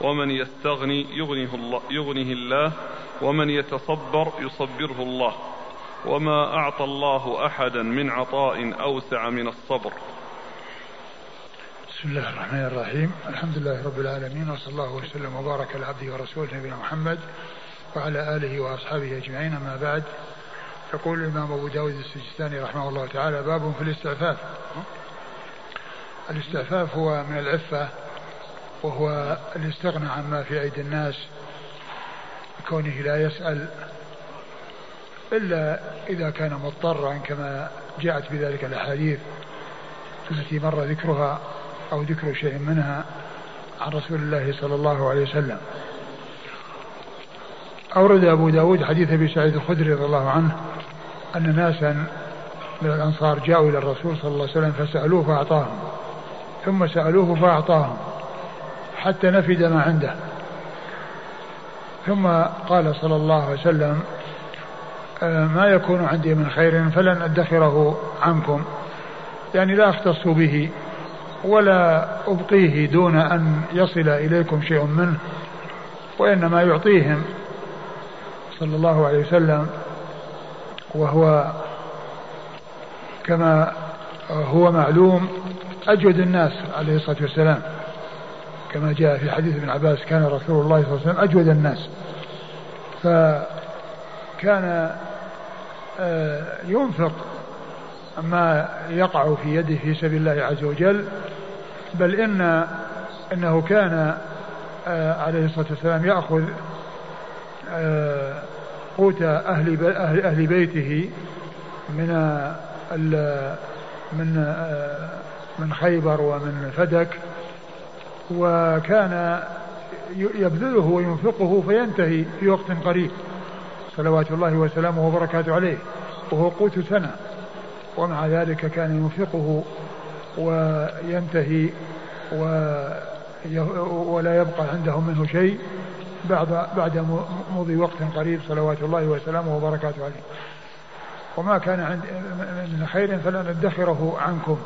[SPEAKER 2] ومن يستغني يغنيه الله, يغنيه الله ومن يتصبر يصبره الله وما أعطى الله أحدا من عطاء أوسع من الصبر.
[SPEAKER 1] بسم الله الرحمن الرحيم. الحمد لله رب العالمين وصلى الله وسلم وبارك على عبده ورسوله نبينا محمد وعلى آله وأصحابه أجمعين. أما بعد يقول الإمام أبو داود السجستاني رحمه الله تعالى باب في الاستعفاف. الاستعفاف هو من العفة وهو الاستغنى عما في أيدي الناس كونه لا يسأل إلا إذا كان مضطرا كما جاءت بذلك الأحاديث التي مر ذكرها أو ذكر شيء منها عن رسول الله صلى الله عليه وسلم. أورد أبو داود حديث أبي سعيد الخدري رضي الله عنه أن ناسا من الأنصار جاءوا إلى الرسول صلى الله عليه وسلم فسألوه فأعطاهم ثم سألوه فأعطاهم حتى نفد ما عنده. ثم قال صلى الله عليه وسلم آه، ما يكون عندي من خير فلن أدخره عنكم يعني لا أختص به. ولا أبقيه دون أن يصل إليكم شيء منه وإنما يعطيهم. صلى الله عليه وسلم وهو كما هو معلوم أجود الناس عليه الصلاة والسلام. كما جاء في حديث ابن عباس كان رسول الله صلى الله عليه وسلم أجود الناس. فكان آه، ينفق ما يقع في يده في سبيل الله عز وجل بل إن إنه كان آه، عليه الصلاة والسلام يأخذ آه، قوت أهل أهل بيته من من من خيبر ومن فدك وكان يبذله وينفقه فينتهي في وقت قريب صلوات الله وسلامه وبركاته عليه وهو قوت سنة. ومع ذلك كان ينفقه وينتهي ولا يبقى عندهم منه شيء بعد بعد مضي وقت قريب صلوات الله وسلامه وبركاته عليه. وما كان عند من خير فلن ندخره عنكم.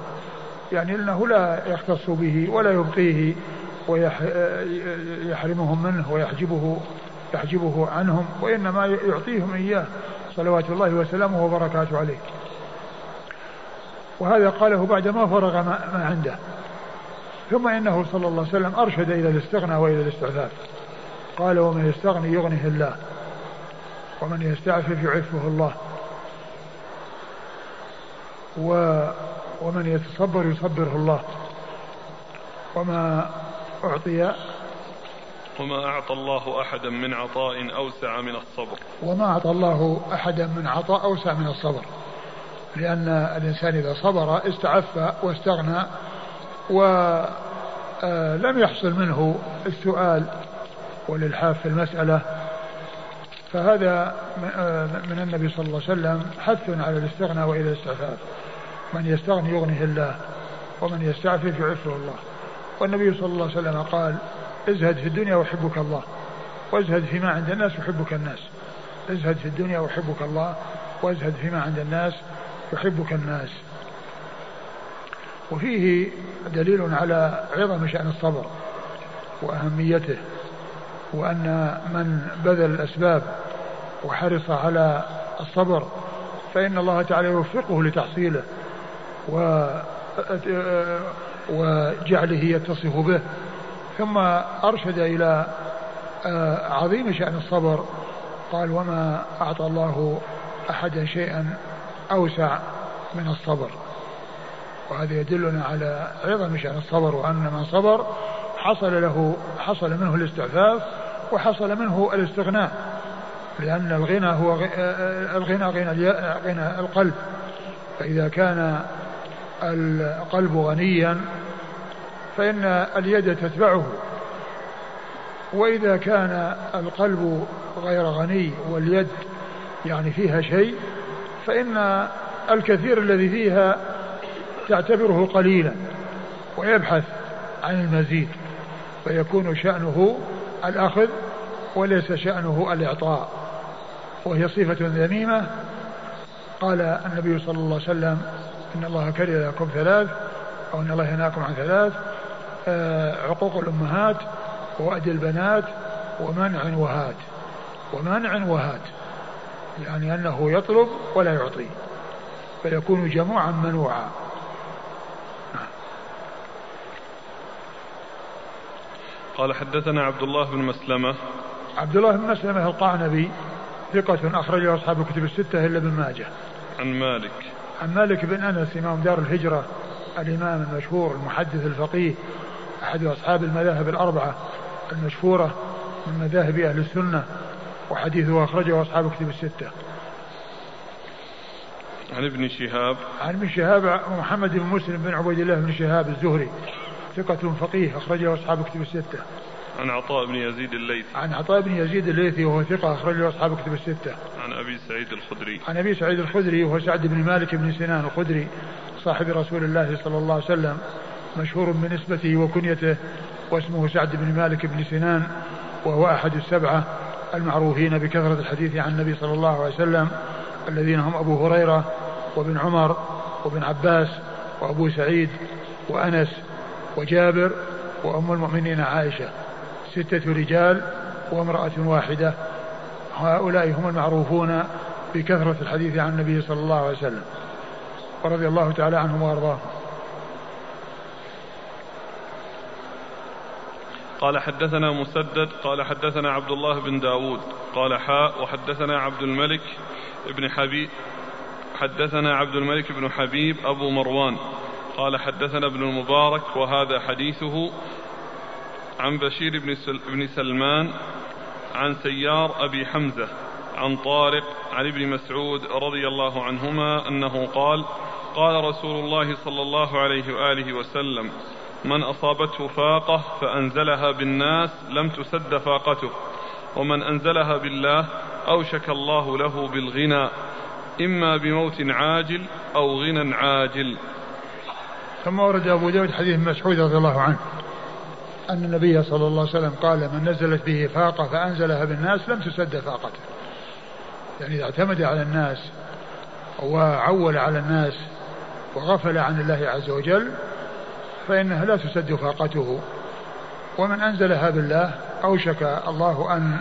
[SPEAKER 1] يعني إنه لا يختص به ولا يبقيه ويحرمهم منه ويحجبه يحجبه عنهم وإنما يعطيهم إياه صلوات الله وسلامه وبركاته عليه. وهذا قاله بعدما فرغ ما عنده. ثم إنه صلى الله عليه وسلم أرشد إلى الاستغنى وإلى الاستعفاف قال ومن يستغني يغنه الله. ومن يستعفف يعفه الله. و ومن يتصبر يصبره الله. وما أعطي
[SPEAKER 2] وما أعطى الله أحدا من عطاء أوسع من الصبر.
[SPEAKER 1] وما أعطى الله أحدا من عطاء أوسع من الصبر. لأن الإنسان إذا صبر استعف واستغنى ولم يحصل منه السؤال والإلحاف في المسألة. فهذا من النبي صلى الله عليه وسلم حث على الاستغناء وإلى الاستعفاف. من يستغني يغنيه الله ومن يستعفف يعفه الله. والنبي صلى الله عليه وسلم قال ازهد في الدنيا ويحبك الله وازهد فيما عند الناس يحبك الناس. ازهد في الدنيا ويحبك الله وازهد فيما عند الناس يحبك الناس. وفيه دليل على عظم شأن الصبر وأهميته وأن من بذل الأسباب وحرص على الصبر فإن الله تعالى يوفقه لتحصيله و وجعله يتصف به ثم أرشد إلى آه، عظيم شأن الصبر. قال وما أعطى الله أحدا شيئا أوسع من الصبر. وهذا يدلنا على عظم شأن الصبر وأن من صبر حصل له حصل منه الاستعفاف وحصل منه الاستغناء لأن الغنى هو الغنى غنى غنى القلب. فإذا كان القلب غنيا فإن اليد تتبعه. وإذا كان القلب غير غني واليد يعني فيها شيء فإن الكثير الذي فيها تعتبره قليلا ويبحث عن المزيد فيكون شأنه الأخذ وليس شأنه الإعطاء. وهي صفة ذميمة. قال النبي صلى الله عليه وسلم إن الله كره لكم ثلاث أو إن الله ينهاكم عن ثلاث آه، عقوق الأمهات ووأد البنات ومنع وهات ومنع وهات. يعني أنه يطلب ولا يعطي فيكون جموعا منوعا.
[SPEAKER 2] قال حدثنا عبد الله بن مسلمة.
[SPEAKER 1] عبد الله بن مسلمة القعنبي ثقة أخرجه أصحاب الكتب الستة إلا ابن ماجه.
[SPEAKER 2] عن مالك.
[SPEAKER 1] عن مالك بن أنس إمام دار الهجرة الإمام المشهور المحدث الفقيه أحد أصحاب المذاهب الأربعة المشهورة من مذاهب أهل السنة. وحديثه أخرجه أصحاب الكتب الستة.
[SPEAKER 2] عن ابن شهاب.
[SPEAKER 1] عن ابن شهاب محمد بن مسلم بن عبيد الله بن شهاب الزهري. ثقة فقيه أخرجه أصحاب الكتب الستة.
[SPEAKER 2] عن عطاء بن يزيد الليثي.
[SPEAKER 1] عن عطاء بن يزيد الليثي وهو ثقة أخرجه أصحاب الكتب الستة.
[SPEAKER 2] عن أبي سعيد الخدري.
[SPEAKER 1] عن أبي سعيد الخدري وهو سعد بن مالك بن سنان الخدري صاحب رسول الله صلى الله عليه وسلم مشهور بنسبته وكنيته واسمه سعد بن مالك بن سنان وهو أحد السبعة. المعروفين بكثرة الحديث عن النبي صلى الله عليه وسلم الذين هم أبو هريرة وابن عمر وابن عباس وأبو سعيد وأنس وجابر وأم المؤمنين عائشة. ستة رجال وامرأة واحدة. هؤلاء هم المعروفون بكثرة الحديث عن النبي صلى الله عليه وسلم. ورضي الله تعالى عنهم وأرضاهم.
[SPEAKER 2] قال حدثنا مسدد قال حدثنا عبد الله بن داود قال حاء وحدثنا عبد الملك بن حبيب حدثنا عبد الملك بن حبيب أبو مروان قال حدثنا ابن المبارك وهذا حديثه عن بشير بن, بن سلمان عن سيار أبي حمزة عن طارق عن ابن مسعود رضي الله عنهما أنه قال قال رسول الله صلى الله عليه وآله وسلم من أصابته فاقة فأنزلها بالناس لم تسد فاقته. ومن أنزلها بالله أوشك الله له بالغنى إما بموت عاجل أو غنى عاجل.
[SPEAKER 1] ثم ورد أبو داود حديث مسعود رضي الله عنه أن النبي صلى الله عليه وسلم قال من نزلت به فاقة فأنزلها بالناس لم تسد فاقته. يعني إذا اعتمد على الناس وعول على الناس وغفل عن الله عز وجل فإنها لا تسد فاقته ومن أنزلها بالله أوشك الله أن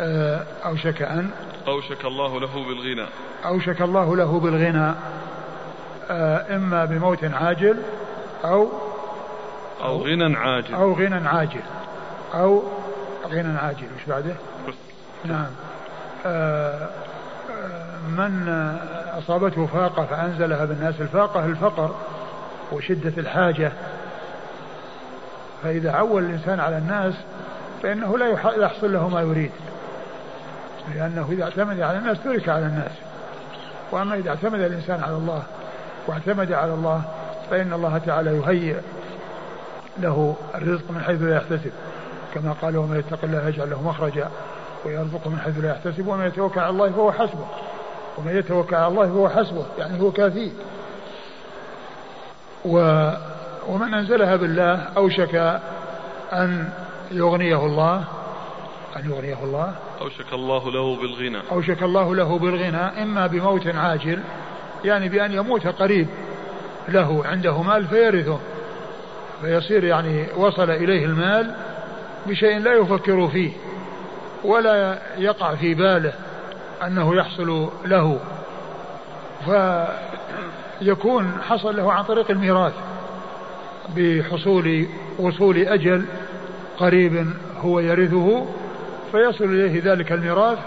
[SPEAKER 1] آه، أوشك أن
[SPEAKER 2] أوشك الله له بالغنى.
[SPEAKER 1] أوشك الله له بالغنى آه، إما بموت عاجل أو
[SPEAKER 2] أو غنى عاجل.
[SPEAKER 1] أو غنى عاجل أو غنى عاجل. وش بعده؟ نعم. آه، من أصابته فاقة فأنزلها بالناس الفاقة الفقر. وشدة الحاجة. فإذا عول الإنسان على الناس فإنه لا يحصل له ما يريد. لأنه إذا اعتمد على الناس ترك على الناس. وأما إذا اعتمد الإنسان على الله واعتمد على الله فإن الله تعالى يهيئ له الرزق من حيث لا يحتسب. كما قال ومن يتق الله يجعل له مخرجا ويرزقه من حيث لا يحتسب ومن يتوكل على الله فهو حسبه. ومن يتوكل على الله فهو حسبه يعني هو كافيه و ومن أنزلها بالله أوشك أن يغنيه الله أن يغنيه الله.
[SPEAKER 2] أوشك الله له بالغنى.
[SPEAKER 1] أوشك الله له بالغنى إما بموت عاجل يعني بأن يموت قريب له عنده مال فيرثه. فيصير يعني وصل إليه المال بشيء لا يفكر فيه ولا يقع في باله أنه يحصل له. فيكون حصل له عن طريق الميراث بحصول وصول أجل قريب هو يرثه فيصل إليه ذلك الميراث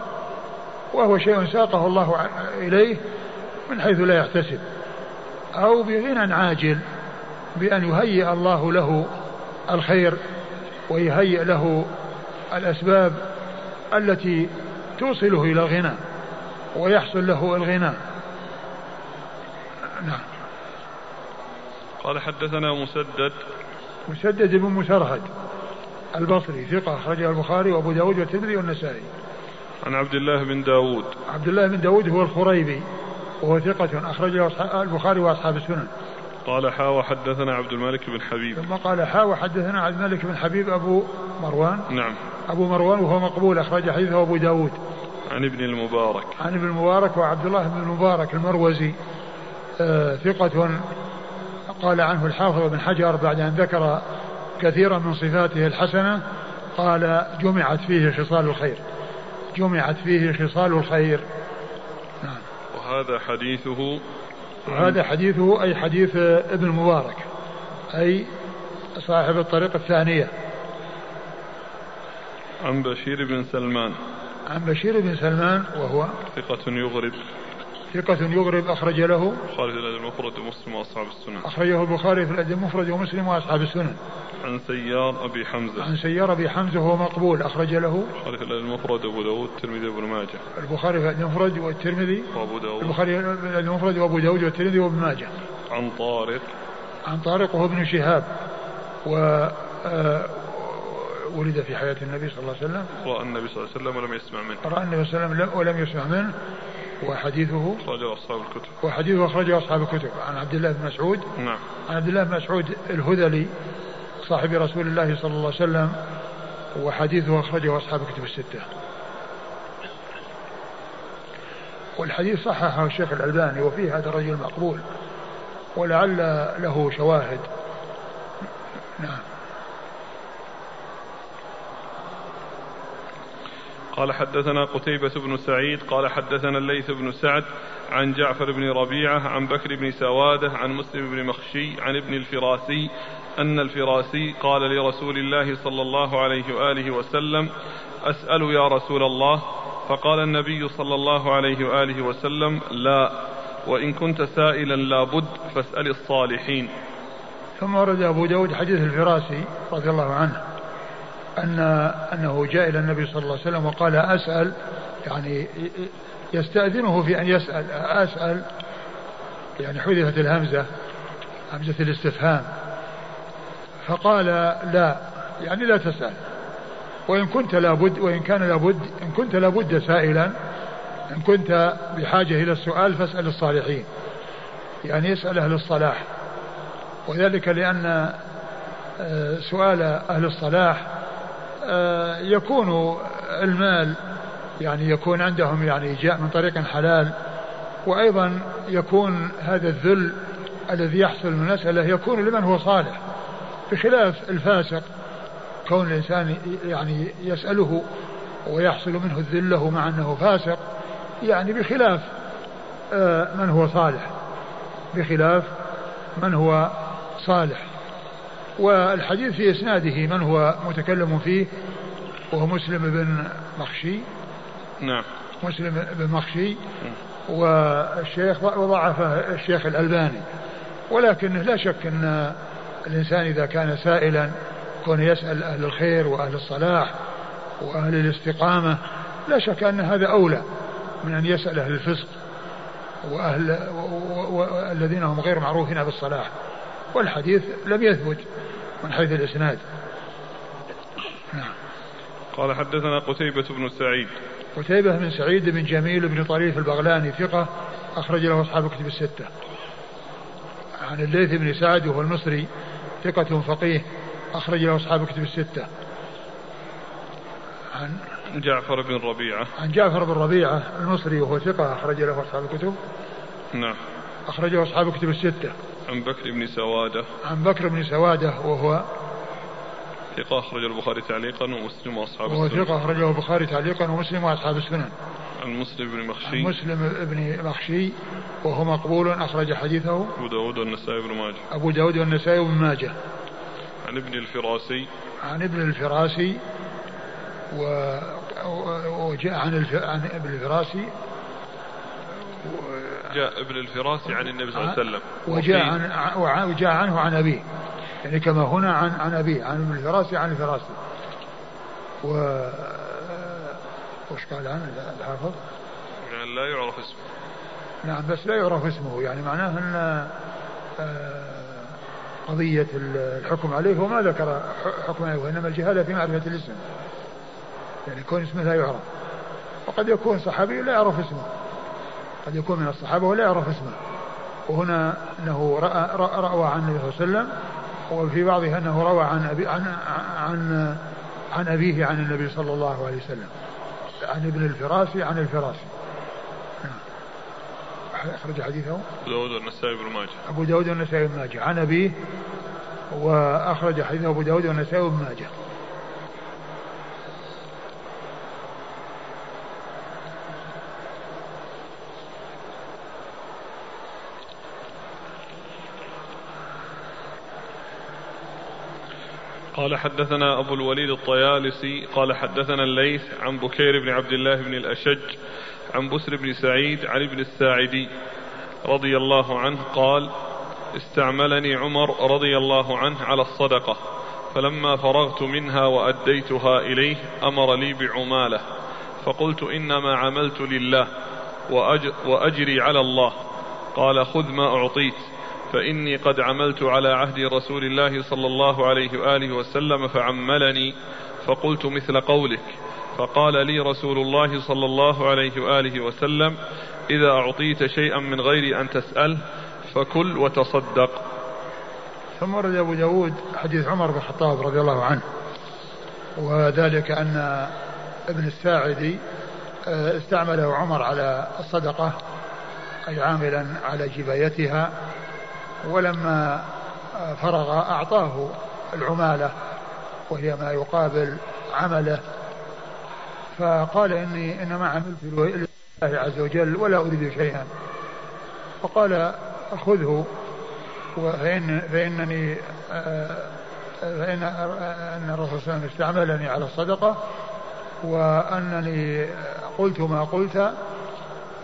[SPEAKER 1] وهو شيء ساقه الله إليه من حيث لا يحتسب. أو بغنى عاجل بأن يهيئ الله له الخير ويهيئ له الأسباب التي توصله إلى الغنى ويحصل له الغنى. نعم.
[SPEAKER 2] قال حدثنا مسدد.
[SPEAKER 1] مسدد بن مسرهد البصري ثقة أخرجه البخاري وأبو داود والترمذي والنسائي.
[SPEAKER 2] عن عبد الله بن داود.
[SPEAKER 1] عبد الله بن داود هو الخريبي وهو ثقة أخرجه البخاري وأصحاب السنن.
[SPEAKER 2] قال حا وحدثنا عبد الملك بن حبيب.
[SPEAKER 1] ثم قال حا وحدثنا عبد الملك بن حبيب أبو مروان.
[SPEAKER 2] نعم.
[SPEAKER 1] أبو مروان وهو مقبول أخرج حديثه أبو داود.
[SPEAKER 2] عن ابن المبارك.
[SPEAKER 1] عن ابن المبارك وعبد الله بن المبارك المروزي. ثقة. قال عنه الحافظ بن حجر بعد أن ذكر كثيرا من صفاته الحسنة قال جمعت فيه خصال الخير. جمعت فيه خصال الخير.
[SPEAKER 2] نعم. وهذا حديثه
[SPEAKER 1] وهذا حديثه أي حديث ابن المبارك أي صاحب الطريق الثانية.
[SPEAKER 2] عن بشير بن سلمان.
[SPEAKER 1] عن بشير بن سلمان وهو
[SPEAKER 2] ثقة يغرب.
[SPEAKER 1] ثقة يغرب أخرج له.
[SPEAKER 2] البخاري في الأدب المفرد ومسلم وأصحاب السنن.
[SPEAKER 1] أخرجه البخاري في الأدب المفرد ومسلم وأصحاب السنن.
[SPEAKER 2] عن سيار أبي حمزة.
[SPEAKER 1] عن سيار أبي حمزة وهو مقبول أخرج له.
[SPEAKER 2] البخاري في الأدب المفرد وأبو داود الترمذي وابن ماجه.
[SPEAKER 1] البخاري في الأدب المفرد والترمذي.
[SPEAKER 2] وأبو داود.
[SPEAKER 1] البخاري في الأدب المفرد وأبو داود والترمذي وابن ماجه.
[SPEAKER 2] عن طارق.
[SPEAKER 1] عن طارق وهو ابن شهاب. و آه، ولد في حياة النبي صلى الله عليه وسلم.
[SPEAKER 2] رأى النبي صلى الله عليه وسلم ولم يسمع منه.
[SPEAKER 1] رأى النبي صلى الله عليه وسلم ولم يسمع منه. وحديثه
[SPEAKER 2] أخرجه أصحاب الكتب.
[SPEAKER 1] وحديثه أخرجه أصحاب الكتب. عن عبد الله بن مسعود.
[SPEAKER 2] نعم.
[SPEAKER 1] عن عبد الله بن مسعود الهذلي صاحب رسول الله صلى الله عليه وسلم وحديثه أخرجه أصحاب الكتب الستة. والحديث صححه الشيخ الألباني وفيه هذا الرجل مقبول ولعل له شواهد. نعم.
[SPEAKER 2] قال حدثنا قتيبة بن سعيد قال حدثنا الليث بن سعد عن جعفر بن ربيعة عن بكر بن سوادة عن مسلم بن مخشي عن ابن الفراسي أن الفراسي قال لرسول الله صلى الله عليه وآله وسلم أسأل يا رسول الله. فقال النبي صلى الله عليه وآله وسلم لا وإن كنت سائلا لابد فاسأل الصالحين.
[SPEAKER 1] ثم ورد أبو داود حديث الفراسي رضي الله عنه. أن أنه جاء إلى النبي صلى الله عليه وسلم وقال أسأل يعني يستأذنه في أن يسأل أسأل يعني حذفت الهمزة همزة الاستفهام. فقال لا يعني لا تسأل. وإن كنت لابد وإن كان لابد إن كنت لابد سائلا إن كنت بحاجة إلى السؤال فاسأل الصالحين. يعني يسأل أهل الصلاح. وذلك لأن آه، سؤال أهل الصلاح يكون المال يعني يكون عندهم يعني جاء من طريق حلال وأيضا يكون هذا الذل الذي يحصل من المسألة يكون لمن هو صالح. بخلاف الفاسق كون الإنسان يعني يسأله ويحصل منه الذل له مع أنه فاسق يعني بخلاف آه، من هو صالح؟ بخلاف من هو صالح؟ والحديث في إسناده من هو متكلم فيه؟ وهو مسلم بن مخشي.
[SPEAKER 2] نعم.
[SPEAKER 1] مسلم بن مخشي. والشيخ وضعفه الشيخ الألباني. ولكن لا شك أن الإنسان إذا كان سائلا كون يسأل أهل الخير وأهل الصلاح وأهل الاستقامة لا شك أن هذا أولى من أن يسأل أهل الفسق وأهل الذين هم غير معروفين بالصلاح. والحديث لم يثبت من حيث الإسناد.
[SPEAKER 2] نعم. قال حدثنا قتيبة بن سعيد.
[SPEAKER 1] قتيبة بن سعيد بن جميل بن طريف البغلاني ثقة أخرج له أصحاب الكتب الستة. عن الليث بن سعد وهو المصري ثقة فقيه أخرج له أصحاب الكتب الستة.
[SPEAKER 2] عن جعفر بن ربيعة.
[SPEAKER 1] عن جعفر بن ربيعة المصري وهو ثقة أخرج له أصحاب الكتب.
[SPEAKER 2] نعم.
[SPEAKER 1] أخرجه أصحاب الكتب الستة.
[SPEAKER 2] عن بكر بن سوادة.
[SPEAKER 1] عن بكر بن سوادة وهو
[SPEAKER 2] ثقة أخرج البخاري تعليقا ومسلم وأصحاب
[SPEAKER 1] السنن. ثقة أخرجه البخاري تعليقا ومسلم وأصحاب السنن.
[SPEAKER 2] عن مسلم بن مخشي.
[SPEAKER 1] عن مسلم بن مخشي وهو مقبول أخرج حديثه.
[SPEAKER 2] أبو داود والنسائي بن ماجه.
[SPEAKER 1] أبو داود والنسائي بن ماجه.
[SPEAKER 2] عن ابن الفراسي.
[SPEAKER 1] عن ابن الفراسي و... وجاء عن, الف... عن ابن الفراسي
[SPEAKER 2] جاء ابن الفراسي عن النبي صلى الله عليه وسلم.
[SPEAKER 1] وجاء عن وجاء عنه عن أبيه. يعني كما هنا عن عن أبيه. عن ابن الفراسي عن الفراسي و وش قال عنه؟ الحافظ؟
[SPEAKER 2] يعني لا يعرف اسمه.
[SPEAKER 1] نعم بس لا يعرف اسمه. يعني معناه أن آه، قضية الحكم عليه هو ما ذكر حكم عليه وإنما الجهالة في معرفة الاسم. يعني كون اسمه لا يعرف. وقد يكون صحابي لا يعرف اسمه. قد يكون من الصحابة ولا يعرف اسمه. وهنا أنه رأى, رأى روى عن النبي صلى الله عليه وسلم وفي بعضها أنه روى عن أبي عن عن عن أبيه عن النبي صلى الله عليه وسلم. عن ابن الفراسي عن الفراسي نعم. أخرج حديثه.
[SPEAKER 2] أبو داود والنسائي بن ماجه.
[SPEAKER 1] أبو داود والنسائي بن ماجه. عن أبيه وأخرج حديثه أبو داود والنسائي بن ماجه.
[SPEAKER 2] قال حدثنا أبو الوليد الطيالسي قال حدثنا الليث عن بكير بن عبد الله بن الأشج عن بسر بن سعيد عن ابن الساعدي رضي الله عنه قال استعملني عمر رضي الله عنه على الصدقة فلما فرغت منها وأديتها إليه أمر لي بعمالة فقلت إنما عملت لله وأجري على الله قال خذ ما أعطيت فإني قد عملت على عهد رسول الله صلى الله عليه وآله وسلم فعملني فقلت مثل قولك. فقال لي رسول الله صلى الله عليه وآله وسلم إذا أعطيت شيئا من غير أن تسأل فكل وتصدق.
[SPEAKER 1] ثم ورد أبو داود حديث عمر بن الخطاب رضي الله عنه وذلك أن ابن الساعدي آه، استعمله عمر على الصدقة أي عاملا على جبايتها ولما فرغ أعطاه العمالة وهي ما يقابل عمله. فقال إني إنما عملت لله عز وجل ولا أريد شيئا. فقال خذه فإن فإنني فإن أن الرسول صلى الله عليه وسلم استعملني على الصدقة وأنني قلت ما قلت.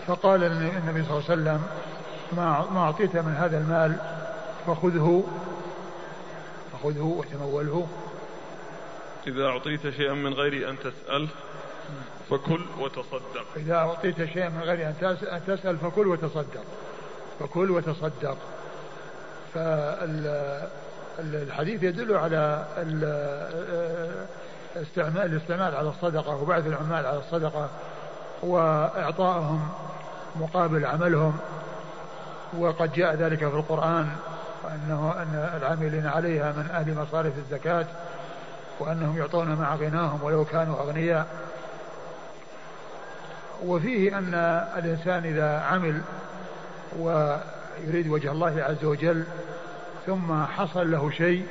[SPEAKER 1] فقال النبي صلى الله عليه وسلم ما ما أعطيت من هذا المال فخذه فخذه وتموله.
[SPEAKER 2] إذا أعطيت شيئا من غير أن تسأل فكل وتصدق.
[SPEAKER 1] إذا أعطيت شيئا من غير أن تسأل فكل وتصدق. فكل وتصدق. فالحديث يدل على الاستعمال الاستعمال على الصدقة وبعث العمال على الصدقة وإعطائهم مقابل عملهم. وقد جاء ذلك في القرآن أنه أن العاملين عليها من أهل مصارف الزكاة وأنهم يعطون مع غناهم ولو كانوا أغنياء. وفيه أن الإنسان إذا عمل ويريد وجه الله عز وجل ثم حصل له شيء